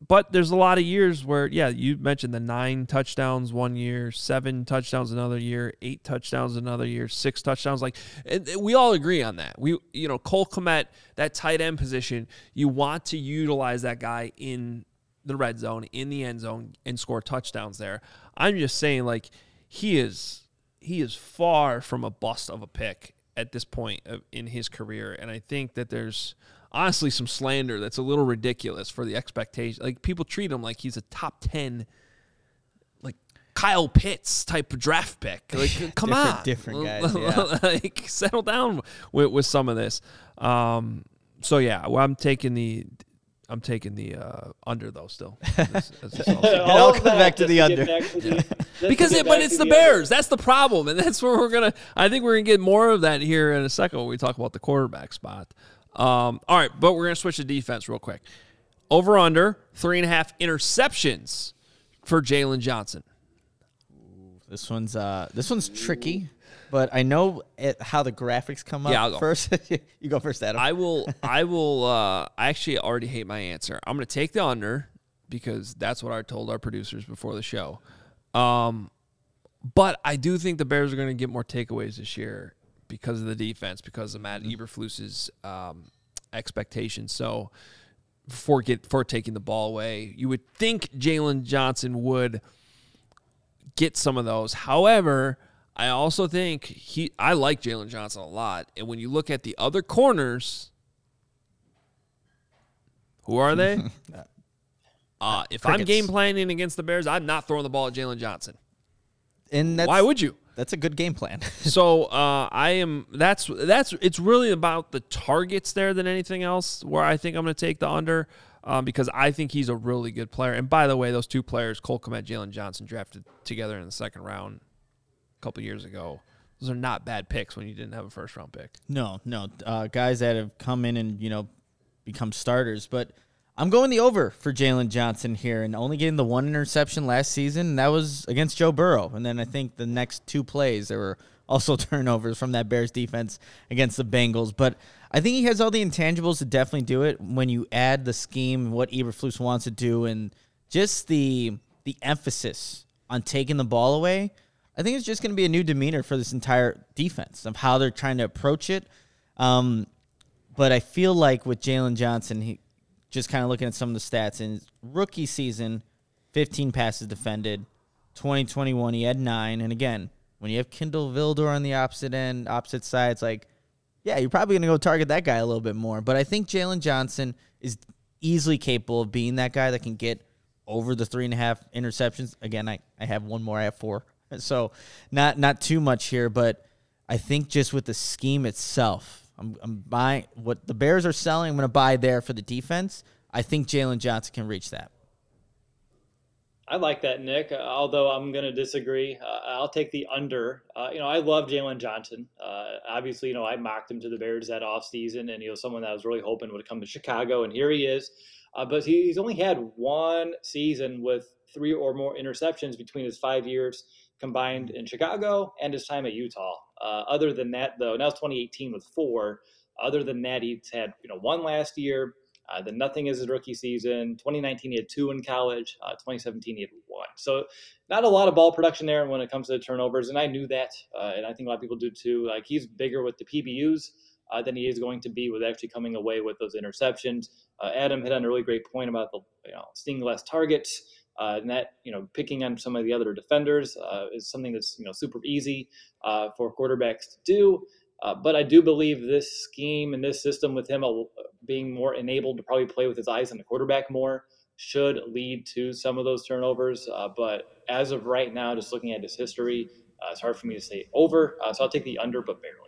Speaker 1: but there's a lot of years where, yeah, you mentioned the nine touchdowns one year, seven touchdowns another year, eight touchdowns another year, six touchdowns. Like we all agree on that. We, you know, Cole Kmet, that tight end position, you want to utilize that guy in the red zone, in the end zone, and score touchdowns there. I'm just saying, like he is, he is far from a bust of a pick at this point in his career, and I think that there's honestly some slander that's a little ridiculous for the expectation. Like people treat him like he's a top ten, like Kyle Pitts type of draft pick. Like come
Speaker 2: different,
Speaker 1: on,
Speaker 2: different guys. Yeah.
Speaker 1: like settle down with, with some of this. Um, so yeah, well, I'm taking the. I'm taking the uh, under though still.
Speaker 2: This, this I'll come back to the under. To
Speaker 1: the. Because it, but it's the, the Bears. That's the problem, and that's where we're gonna. I think we're gonna get more of that here in a second when we talk about the quarterback spot. Um, all right, but we're going to switch to defense real quick. Over under three and a half interceptions for Jaylon Johnson.
Speaker 2: This one's uh, this one's tricky, but I know it, how the graphics come up.
Speaker 1: Yeah, I'll go.
Speaker 2: first. you go first, Adam.
Speaker 1: I will. I will. Uh, I actually already hate my answer. I'm going to take the under because that's what I told our producers before the show. Um, but I do think the Bears are going to get more takeaways this year, because of the defense, because of Matt mm-hmm. Eberflus's um, expectations. So for get for taking the ball away, you would think Jaylon Johnson would get some of those. However, I also think he I like Jaylon Johnson a lot, and when you look at the other corners, who are they? uh, if Crickets. I'm game planning against the Bears, I'm not throwing the ball at Jaylon Johnson.
Speaker 2: And
Speaker 1: why would you?
Speaker 2: That's a good game plan.
Speaker 1: so uh, I am. That's that's. It's really about the targets there than anything else. Where I think I'm going to take the under. Um, because I think he's a really good player. And by the way, those two players, Cole Kmet, Jaylon Johnson, drafted together in the second round a couple years ago. Those are not bad picks when you didn't have a first round pick.
Speaker 2: No, no, uh, guys that have come in and you know become starters. But I'm going the over for Jaylon Johnson here and only getting the one interception last season. And that was against Joe Burrow. And then I think the next two plays, there were also turnovers from that Bears defense against the Bengals. But I think he has all the intangibles to definitely do it when you add the scheme, what Eberflus wants to do, and just the the emphasis on taking the ball away. I think it's just going to be a new demeanor for this entire defense of how they're trying to approach it. Um, but I feel like with Jaylon Johnson, he, just kind of looking at some of the stats in rookie season, 15 passes defended. 2021, he had nine. And again, when you have Kindle Vildor on the opposite end, opposite side, it's like, yeah, you're probably going to go target that guy a little bit more. But I think Jaylon Johnson is easily capable of being that guy that can get over the three and a half interceptions. Again, I, I have one more, I have four. So not not too much here, but I think just with the scheme itself, I'm, I'm buying what the Bears are selling. I'm going to buy there for the defense. I think Jaylon Johnson can reach that.
Speaker 3: I like that, Nick. Uh, although I'm going to disagree. Uh, I'll take the under. Uh, you know, I love Jaylon Johnson. Uh, obviously, you know, I mocked him to the Bears that offseason, and he was someone that I was really hoping would come to Chicago, and here he is. Uh, but he's only had one season with three or more interceptions between his five years combined in Chicago and his time at Utah. Uh, other than that, though, now it's 2018 with four. Other than that, he's had you know one last year uh, then nothing is his rookie season. 2019, he had two in college. Uh, 2017, he had one. So not a lot of ball production there when it comes to turnovers. And I knew that. Uh, and I think a lot of people do too. Like he's bigger with the PBUs uh, than he is going to be with actually coming away with those interceptions. Uh, Adam hit on a really great point about the you know seeing less targets. Uh, and that you know picking on some of the other defenders is something that's you know super easy for quarterbacks to do. Uh, but I do believe this scheme and this system with him being more enabled to probably play with his eyes on the quarterback more should lead to some of those turnovers. Uh, but as of right now, just looking at his history, uh, it's hard for me to say over. Uh, so I'll take the under, but barely.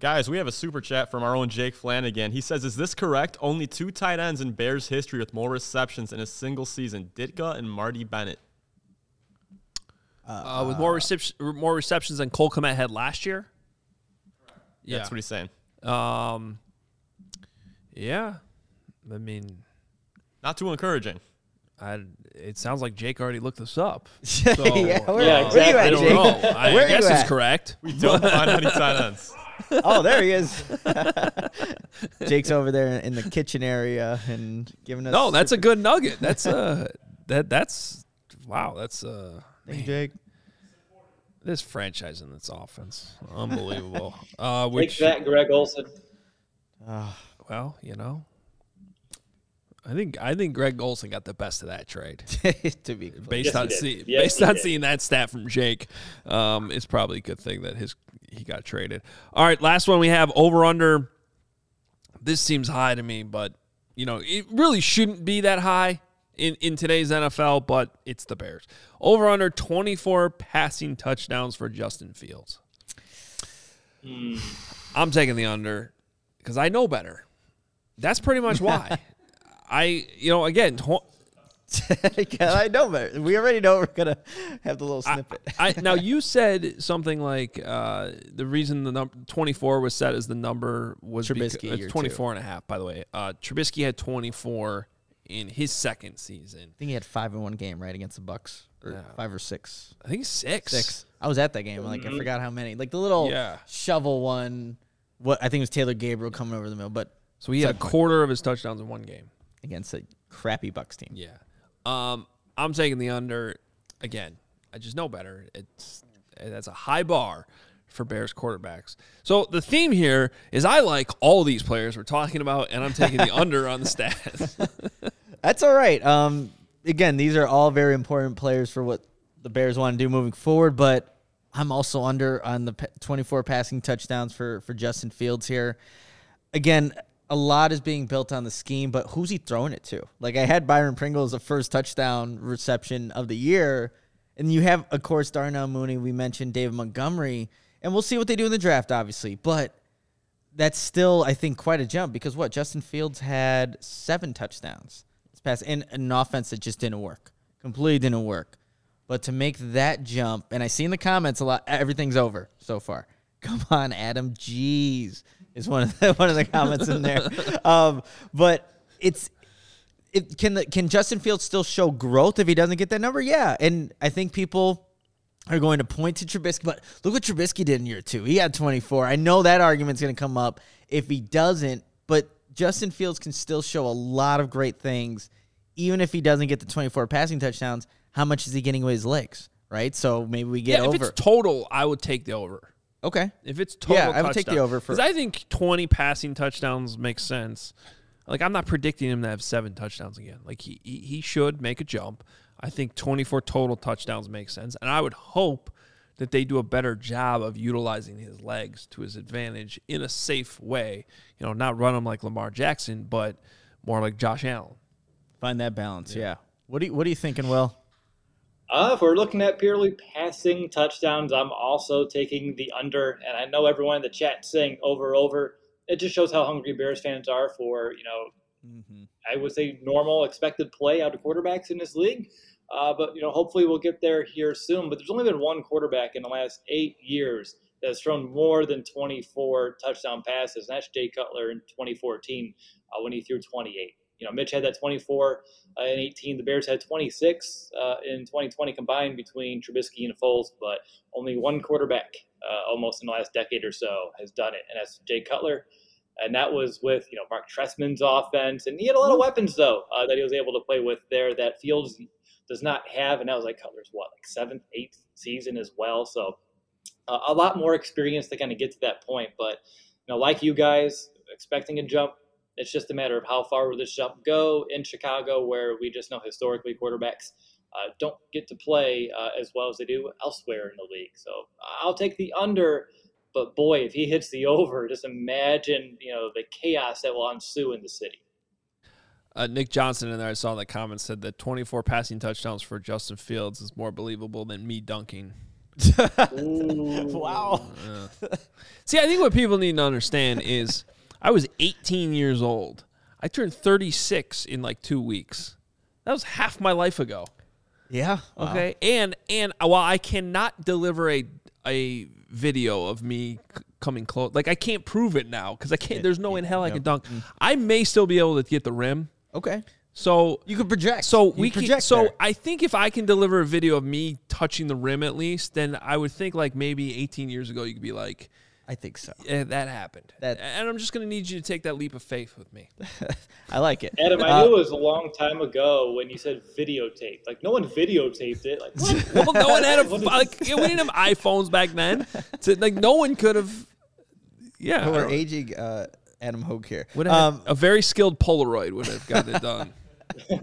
Speaker 4: Guys, we have a super chat from our own Jake Flanagan. He says, Is this correct? Only two tight ends in Bears history with more receptions in a single season Ditka and Marty Bennett.
Speaker 1: Uh, with more, recep- more receptions than Cole Kmet had last year?
Speaker 4: Yeah. That's what he's saying.
Speaker 1: Um, yeah. I mean,
Speaker 4: not too encouraging.
Speaker 1: I, it sounds like Jake already looked this up.
Speaker 2: So, yeah, where,
Speaker 3: yeah, exactly.
Speaker 1: I don't
Speaker 2: Jake?
Speaker 1: know. I
Speaker 2: where
Speaker 1: guess it's correct.
Speaker 4: We don't find any tight ends.
Speaker 2: Oh, there he is. Jake's over there in the kitchen area and giving us.
Speaker 1: No, that's a good nugget. That's uh that that's wow. That's uh.
Speaker 2: Thank you, Jake.
Speaker 1: This franchise and its offense, unbelievable. Uh, which
Speaker 3: Take that, Greg Olsen.
Speaker 2: Uh,
Speaker 1: well, you know, I think I think Greg Olsen got the best of that trade.
Speaker 2: to be
Speaker 1: based
Speaker 3: Yes,
Speaker 1: on see,
Speaker 3: Yes,
Speaker 1: based on
Speaker 3: did.
Speaker 1: seeing that stat from Jake, um, it's probably a good thing that his he got traded. All right, last one we have over under. This seems high to me, but you know it really shouldn't be that high in in today's NFL. But it's the Bears over under twenty four passing touchdowns for Justin Fields. I'm taking the under because I know better. That's pretty much why. I you know again.
Speaker 2: I know, but we already know we're gonna have the little snippet.
Speaker 1: I, now you said something like uh, the reason the number 24 was set as the number was
Speaker 2: Trubisky year
Speaker 1: it's 24 and a half by the way. Uh, Trubisky had 24 in his second season.
Speaker 2: I think he had five in one game, right, against the Bucks, or
Speaker 1: Yeah.
Speaker 2: five or six.
Speaker 1: I think six.
Speaker 2: Six. I was at that game. Like I forgot how many. Like the little
Speaker 1: Yeah.
Speaker 2: shovel one. What I think it was Taylor Gabriel coming over the middle, but
Speaker 1: So he had a quarter of his touchdowns in one game.
Speaker 2: Against a crappy Bucks team.
Speaker 1: Yeah. Um, I'm taking the under again. I just know better. It's that's a high bar for Bears quarterbacks. So the theme here is I like all these players we're talking about, and I'm taking the under on the stats.
Speaker 2: That's all right. Um, again, these are all very important players for what the Bears want to do moving forward. But I'm also under on the 24 passing touchdowns for for Justin Fields here. Again, a lot is being built on the scheme, but who's he throwing it to? Like I had Byron Pringle as the first touchdown reception of the year, and you have of course Darnell Mooney. We mentioned David Montgomery, and we'll see what they do in the draft, obviously, but. That's still, I think, quite a jump because what Justin Fields had seven touchdowns this past in an offense that just didn't work, completely didn't work. But to make that jump, and I see in the comments a lot, everything's over so far. Come on, Adam. Jeez, is one of the, one of the comments in there. Um, but it's it can the, can Justin Fields still show growth if he doesn't get that number? Yeah, and I think people are going to point to Trubisky, but look what Trubisky did in year two. He had 24. I know that argument's going to come up if he doesn't, but Justin Fields can still show a lot of great things, even if he doesn't get the 24 passing touchdowns. How much is he getting with his legs, right? So maybe we get
Speaker 1: yeah,
Speaker 2: over.
Speaker 1: if it's total, I would take the over.
Speaker 2: Okay.
Speaker 1: If it's total,
Speaker 2: Yeah, I would take the over for-
Speaker 1: because I think twenty passing touchdowns makes sense. Like I'm not predicting him to have seven touchdowns again. Like he he, he should make a jump. I think twenty four total touchdowns makes sense, and I would hope that they do a better job of utilizing his legs to his advantage in a safe way. You know, not run him like Lamar Jackson, but more like Josh Allen.
Speaker 2: Find that balance. Yeah. What do you, What are you thinking, Will?
Speaker 3: Uh, if we're looking at purely passing touchdowns, I'm also taking the under. And I know everyone in the chat saying over, over. It just shows how hungry Bears fans are for, you know, mm-hmm. I would say normal expected play out of quarterbacks in this league. Uh, but you know, hopefully we'll get there here soon. But there's only been one quarterback in the last eight years that's thrown more than 24 touchdown passes, and that's Jay Cutler in 2014 uh, when he threw 28. You know, Mitch had that 24 uh, in 18. The Bears had 26 uh, in 2020 combined between Trubisky and Foles, but only one quarterback uh, almost in the last decade or so has done it, and that's Jay Cutler. And that was with you know Marc Trestman's offense, and he had a lot of weapons though uh, that he was able to play with there that Fields does not have, and that was like Cutler's what like seventh, eighth season as well. So uh, a lot more experience to kind of get to that point. But you know, like you guys, expecting a jump. It's just a matter of how far will this jump go in Chicago, where we just know historically quarterbacks uh, don't get to play uh, as well as they do elsewhere in the league. So I'll take the under. But boy, if he hits the over, just imagine you know the chaos that will ensue in the city.
Speaker 1: Uh, Nick Johnson in there, I saw in the comments said that 24 passing touchdowns for Justin Fields is more believable than me dunking.
Speaker 2: wow.
Speaker 1: See, I think what people need to understand is I was 18 years old. I turned 36 in like two weeks. That was half my life ago.
Speaker 2: Yeah.
Speaker 1: Wow. Okay. And and while I cannot deliver a a video of me c- coming close, like I can't prove it now because I can't. There's no in hell I can dunk. Mm. I may still be able to get the rim.
Speaker 2: Okay.
Speaker 1: So
Speaker 2: you could project.
Speaker 1: So
Speaker 2: you
Speaker 1: we
Speaker 2: project. Can,
Speaker 1: so
Speaker 2: there.
Speaker 1: I think if I can deliver a video of me touching the rim at least, then I would think like maybe 18 years ago you could be like,
Speaker 2: I think so.
Speaker 1: Yeah, that happened. That, and I'm just going to need you to take that leap of faith with me.
Speaker 2: I like it.
Speaker 3: Adam, I uh, knew it was a long time ago when you said videotape. Like, no one videotaped it. Like,
Speaker 1: well, no one had a, like, we didn't have iPhones back then. So, like, no one could have, yeah.
Speaker 2: We're aging uh, Adam Hoge here.
Speaker 1: Um, a very skilled Polaroid would have got it done.
Speaker 3: I,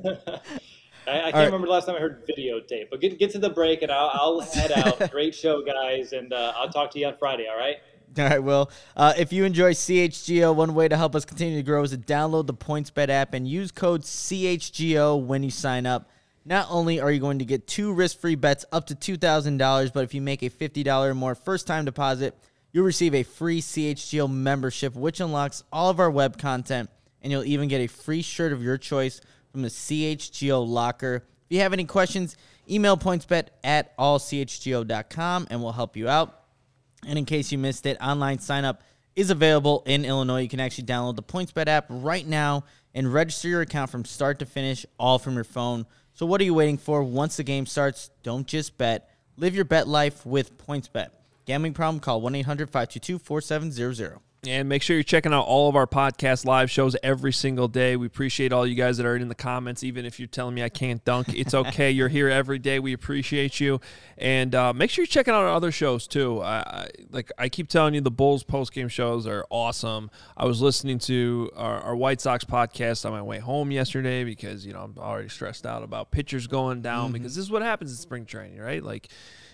Speaker 3: I can't right. remember the last time I heard videotape, but get, get to the break and I'll, I'll head out. Great show, guys, and uh, I'll talk to you on Friday, all right?
Speaker 2: All right, Will. Uh, if you enjoy CHGO, one way to help us continue to grow is to download the PointsBet app and use code CHGO when you sign up. Not only are you going to get two risk free bets up to $2,000, but if you make a $50 or more first time deposit, you'll receive a free CHGO membership, which unlocks all of our web content, and you'll even get a free shirt of your choice from the CHGO locker. If you have any questions, email pointsbet at allchgo.com and we'll help you out. And in case you missed it, online sign up is available in Illinois. You can actually download the PointsBet app right now and register your account from start to finish, all from your phone. So what are you waiting for? Once the game starts, don't just bet. Live your bet life with PointsBet. Gambling problem? Call 1-800-522-4700.
Speaker 1: And make sure you're checking out all of our podcast live shows every single day. We appreciate all you guys that are in the comments, even if you're telling me I can't dunk. It's okay. you're here every day. We appreciate you. And uh, make sure you're checking out our other shows too. I, like I keep telling you, the Bulls post game shows are awesome. I was listening to our, our, White Sox podcast on my way home yesterday because you know I'm already stressed out about pitchers going down mm-hmm. because this is what happens in spring training, right? Like,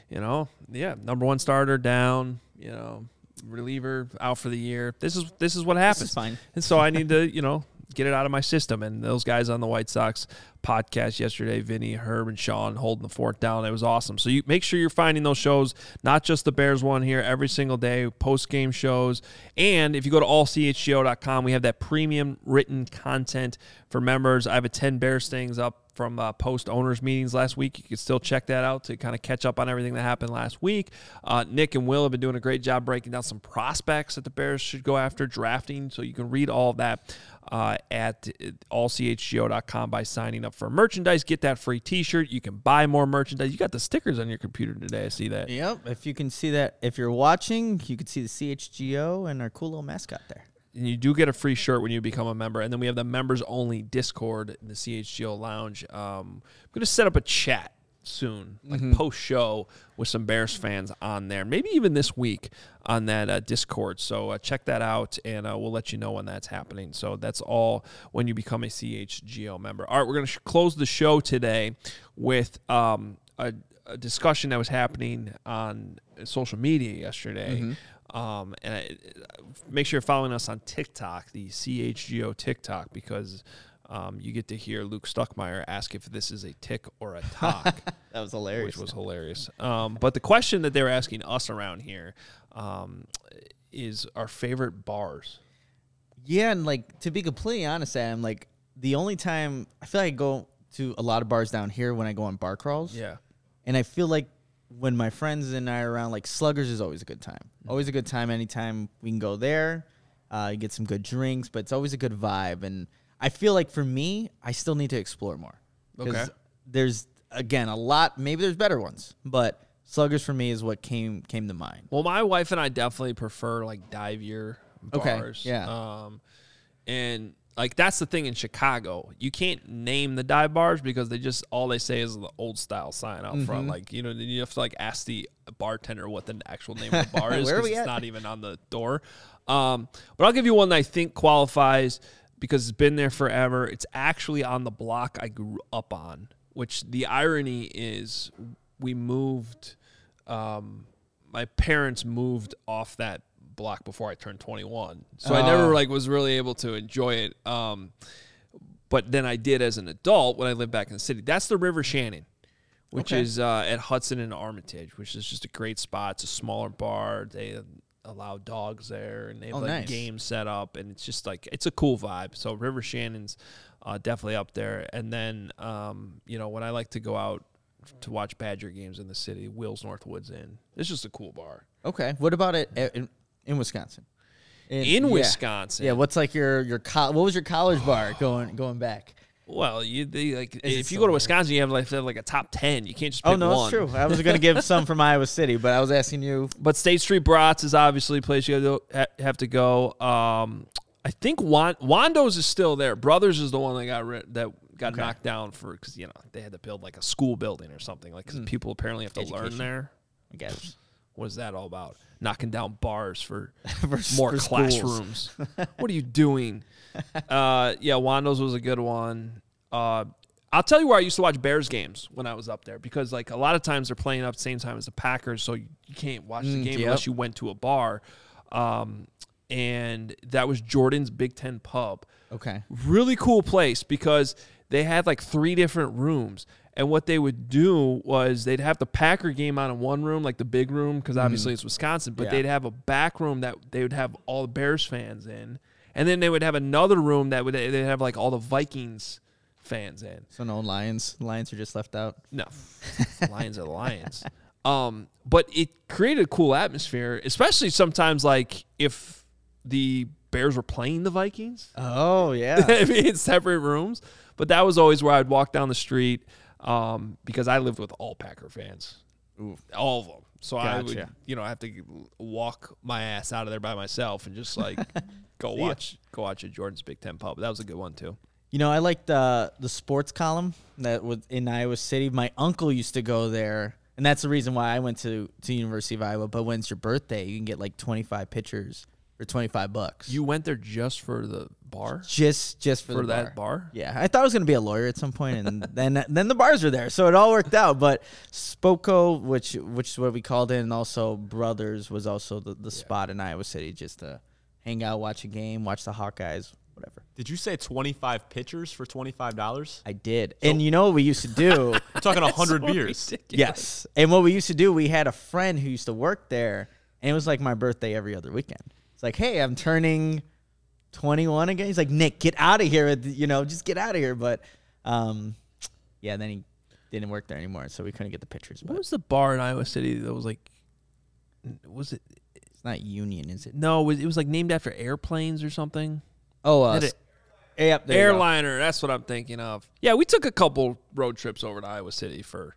Speaker 1: you know, yeah, number one starter down. You know, reliever out for the year. This is this is what happens.
Speaker 2: Is fine.
Speaker 1: And so I need to, you know, get it out of my system. And those guys on the White Sox podcast yesterday, Vinny, Herb, and Sean holding the fort down. It was awesome. So you make sure you're finding those shows, not just the Bears one here every single day, post game shows. And if you go to allchgo.com, we have that premium written content for members. I have a 10 Bears things up from uh, post owners meetings last week. You can still check that out to kind of catch up on everything that happened last week. Uh, Nick and Will have been doing a great job breaking down some prospects that the Bears should go after drafting. So you can read all of that uh, at allchgo.com by signing up for merchandise. Get that free T-shirt. You can buy more merchandise. You got the stickers on your computer today. I see that.
Speaker 2: Yep. If you can see that, if you're watching, you can see the CHGO and our cool little mascot there
Speaker 1: and you do get a free shirt when you become a member. And then we have the members only Discord in the CHGO Lounge. Um, I'm going to set up a chat soon, like mm-hmm. post show with some Bears fans on there. Maybe even this week on that uh, Discord. So uh, check that out, and uh, we'll let you know when that's happening. So that's all when you become a CHGO member. All right, we're going to sh- close the show today with um, a, a, discussion that was happening on social media yesterday. Mm-hmm. Um, and I, make sure you're following us on TikTok, the CHGO TikTok, because um, you get to hear Luke Stuckmeyer ask if this is a tick or a talk.
Speaker 2: that was hilarious.
Speaker 1: Which was hilarious. Um, but the question that they were asking us around here um, is our favorite bars.
Speaker 2: Yeah, and like to be completely honest, Adam, like the only time I feel like I go to a lot of bars down here when I go on bar crawls.
Speaker 1: Yeah.
Speaker 2: And I feel like when my friends and I are around, like Sluggers is always a good time. Always a good time anytime we can go there. Uh, get some good drinks, but it's always a good vibe. And I feel like for me, I still need to explore more.
Speaker 1: Okay.
Speaker 2: There's again a lot. Maybe there's better ones, but Sluggers for me is what came came to mind.
Speaker 1: Well, my wife and I definitely prefer like divier
Speaker 2: Okay,
Speaker 1: bars.
Speaker 2: yeah.
Speaker 1: Um, and like that's the thing in Chicago. You can't name the dive bars because they just all they say is the old style sign out
Speaker 2: Mm-hmm.
Speaker 1: front. Like you know, you have to like ask the bartender what the actual name of the bar is because it's
Speaker 2: at?
Speaker 1: not even on the door. Um, but I'll give you one that I think qualifies because it's been there forever. It's actually on the block I grew up on. Which the irony is, we moved um, my parents moved off that block before I turned 21. So I
Speaker 2: Oh.
Speaker 1: never like was really able to enjoy it. Um, but then I did as an adult when I lived back in the city. That's the River Shannon, which
Speaker 2: Okay.
Speaker 1: is uh, at Hudson and Armitage, which is just a great spot. It's a smaller bar. They allow dogs there and they have
Speaker 2: Oh,
Speaker 1: like
Speaker 2: nice.
Speaker 1: games set up and it's just like it's a cool vibe. So River Shannon's uh, definitely up there. And then um, you know, when I like to go out to watch Badger games in the city, Will's Northwoods Inn. It's just a cool bar.
Speaker 2: Okay. What about it uh, in, in Wisconsin?
Speaker 1: In
Speaker 2: yeah.
Speaker 1: Wisconsin.
Speaker 2: Yeah. What's like your your co- what was your college bar going going back?
Speaker 1: Well, you they, like
Speaker 2: it
Speaker 1: if you go to? Wisconsin, you have like, have like a top ten. You can't just
Speaker 2: Oh no,
Speaker 1: one.
Speaker 2: that's true. I was going to give some from Iowa City, but I was asking you.
Speaker 1: But State Street Brats is obviously a place you have to go. Um, I think Wan- Wando's is still there. Brothers is the one that got that got knocked down for because you know they had to build like a school building or something like because people apparently have to learn there.
Speaker 2: I guess
Speaker 1: What is that all about? Knocking down bars for
Speaker 2: For-
Speaker 1: more
Speaker 2: for
Speaker 1: classrooms. what are you doing? Uh, yeah, Wando's was a good one. Uh, I'll tell you where I used to watch Bears games when I was up there because like a lot of times they're playing up the same time as the Packers, so you, you can't watch the
Speaker 2: Mm,
Speaker 1: game
Speaker 2: yep.
Speaker 1: unless you went to a bar. Um, and that was Jordan's Big Ten Pub
Speaker 2: Okay.
Speaker 1: really cool place because they had like three different rooms. And what they would do was they'd have the Packer game out in one room, like the big room, because obviously it's Wisconsin, but
Speaker 2: Yeah.
Speaker 1: they'd have a back room that they would have all the Bears fans in. And then they would have another room that would they'd have like all the Vikings fans in.
Speaker 2: So no Lions. Lions are just left out.
Speaker 1: No, Lions are the Lions. Um, but it created a cool atmosphere, especially sometimes like if the Bears were playing the Vikings.
Speaker 2: Oh yeah.
Speaker 1: I mean, in separate rooms. But that was always where I'd walk down the street um, because I lived with all Packer fans, all of them. So I would,
Speaker 2: Gotcha.
Speaker 1: you know, I have to walk my ass out of there by myself and just like go watch, go watch a Jordan's Big Ten pub. That was a good one too.
Speaker 2: You know, I like the the sports column that was in Iowa City. My uncle used to go there, and that's the reason why I went to to University of Iowa. But when it's your birthday, you can get like twenty five pictures for twenty five bucks.
Speaker 1: You went there just for the bar,
Speaker 2: just just for,
Speaker 1: for that bar.
Speaker 2: Yeah, I thought I was gonna be a lawyer at some point, and then then the bars were there, so it all worked out. But Spoko, which which is what we called it, and also Brothers was also the, the spot in Iowa City just to hang out, watch a game, watch the Hawkeyes, whatever.
Speaker 4: Did you say 25 pitchers for $25?
Speaker 2: I did, and you know what we used to do?
Speaker 4: We're talking 100 beers.
Speaker 2: yes, and what we used to do, we had a friend who used to work there, and it was like my birthday every other weekend. It's like, hey, I'm turning 21 again. He's like, Nick, get out of here. You know, just get out of here. But, um, yeah, then he didn't work there anymore, so we couldn't get the pictures.
Speaker 1: What
Speaker 2: But
Speaker 1: was the bar in Iowa City that was like? Was it
Speaker 2: it's not Union, is it?
Speaker 1: no? It was, it was like named after airplanes or something.
Speaker 2: Oh, uh,
Speaker 1: it-
Speaker 2: yep, there you go.
Speaker 1: Airliner. That's what I'm thinking of. Yeah, we took a couple road trips over to Iowa City for.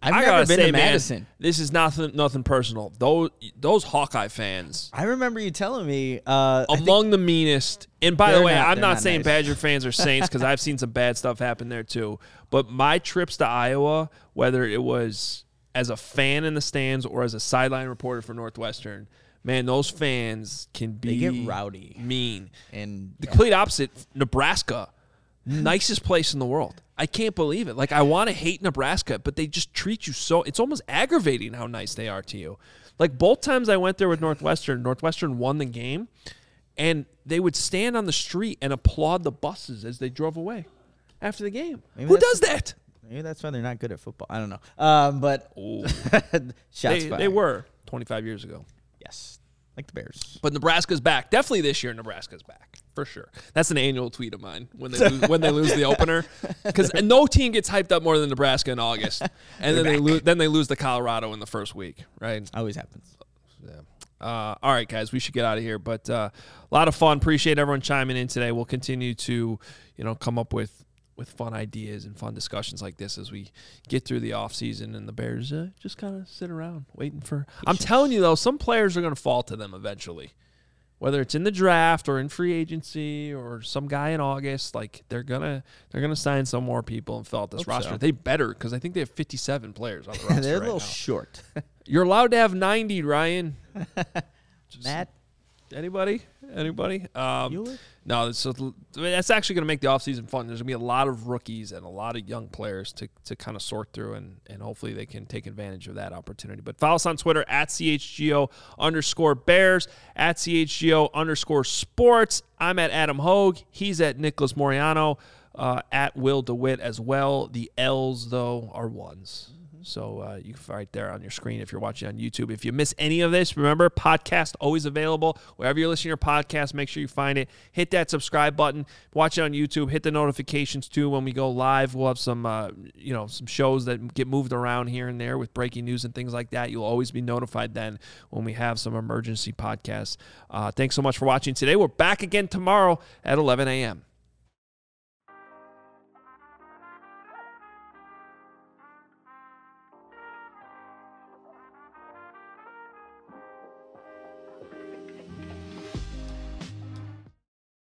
Speaker 2: I've
Speaker 1: I
Speaker 2: never
Speaker 1: gotta
Speaker 2: been
Speaker 1: say,
Speaker 2: to
Speaker 1: man,
Speaker 2: Madison.
Speaker 1: this is nothing nothing personal. Those those Hawkeye fans
Speaker 2: I remember you telling me. Uh,
Speaker 1: among the meanest. And by the way,
Speaker 2: not-
Speaker 1: I'm not,
Speaker 2: not
Speaker 1: saying
Speaker 2: nice.
Speaker 1: Badger fans are saints because I've seen some bad stuff happen there too. But my trips to Iowa, whether it was as a fan in the stands or as a sideline reporter for Northwestern, man, those fans can be
Speaker 2: They get rowdy.
Speaker 1: mean.
Speaker 2: and
Speaker 1: The complete opposite, Nebraska, nicest place in the world. I can't believe it. Like I want to hate Nebraska, but they just treat you so. It's almost aggravating how nice they are to you. Like both times I went there with Northwestern, Northwestern won the game, and they would stand on the street and applaud the buses as they drove away after the game.
Speaker 2: Maybe
Speaker 1: Who does that?
Speaker 2: maybe that's why they're not good at football. I don't know. Um, but shots
Speaker 1: They, they were 25 years ago.
Speaker 2: yes, like the Bears.
Speaker 1: But Nebraska's back. Definitely this year, Nebraska's back. For sure. That's an annual tweet of mine when they lose, when they lose the opener, because no team gets hyped up more than Nebraska in August, and then they lose then they lose to Colorado in the first week, right?
Speaker 2: Always happens.
Speaker 1: Yeah. Uh, all right, guys, we should get out of here. But uh, a lot of fun. Appreciate everyone chiming in today. We'll continue to, you know, come up with with fun ideas and fun discussions like this as we get through the off season and the Bears uh, just kind of sit around waiting for. I'm telling you though, some players are going to fall to them eventually, whether it's in the draft or in free agency or some guy in August. Like they're gonna they're gonna sign some more people and fill out this
Speaker 2: Hope
Speaker 1: roster.
Speaker 2: so.
Speaker 1: They better because I think they have 57 players on the roster.
Speaker 2: They're a
Speaker 1: right
Speaker 2: little
Speaker 1: now.
Speaker 2: short.
Speaker 1: You're allowed to have 90, Ryan.
Speaker 2: Matt,
Speaker 1: Anybody? Anybody? Um, no, so that's actually going to make the offseason fun. There's going to be a lot of rookies and a lot of young players to, to kind of sort through, and, and hopefully they can take advantage of that opportunity. But follow us on Twitter at CHGO underscore Bears, at CHGO underscore Sports. I'm at Adam Hoge. He's at Nicholas Moreano, uh, at Will DeWitt as well. The L's, though, are ones. So uh, you can find it there on your screen if you're watching on YouTube. If you miss any of this, remember podcast always available wherever you're listening to your podcast. Make sure you find it. Hit that subscribe button. Watch it on YouTube. Hit the notifications too when we go live. We'll have some uh, you know some shows that get moved around here and there with breaking news and things like that. You'll always be notified then when we have some emergency podcasts. Uh, thanks so much for watching today. We're back again tomorrow at 11 a.m.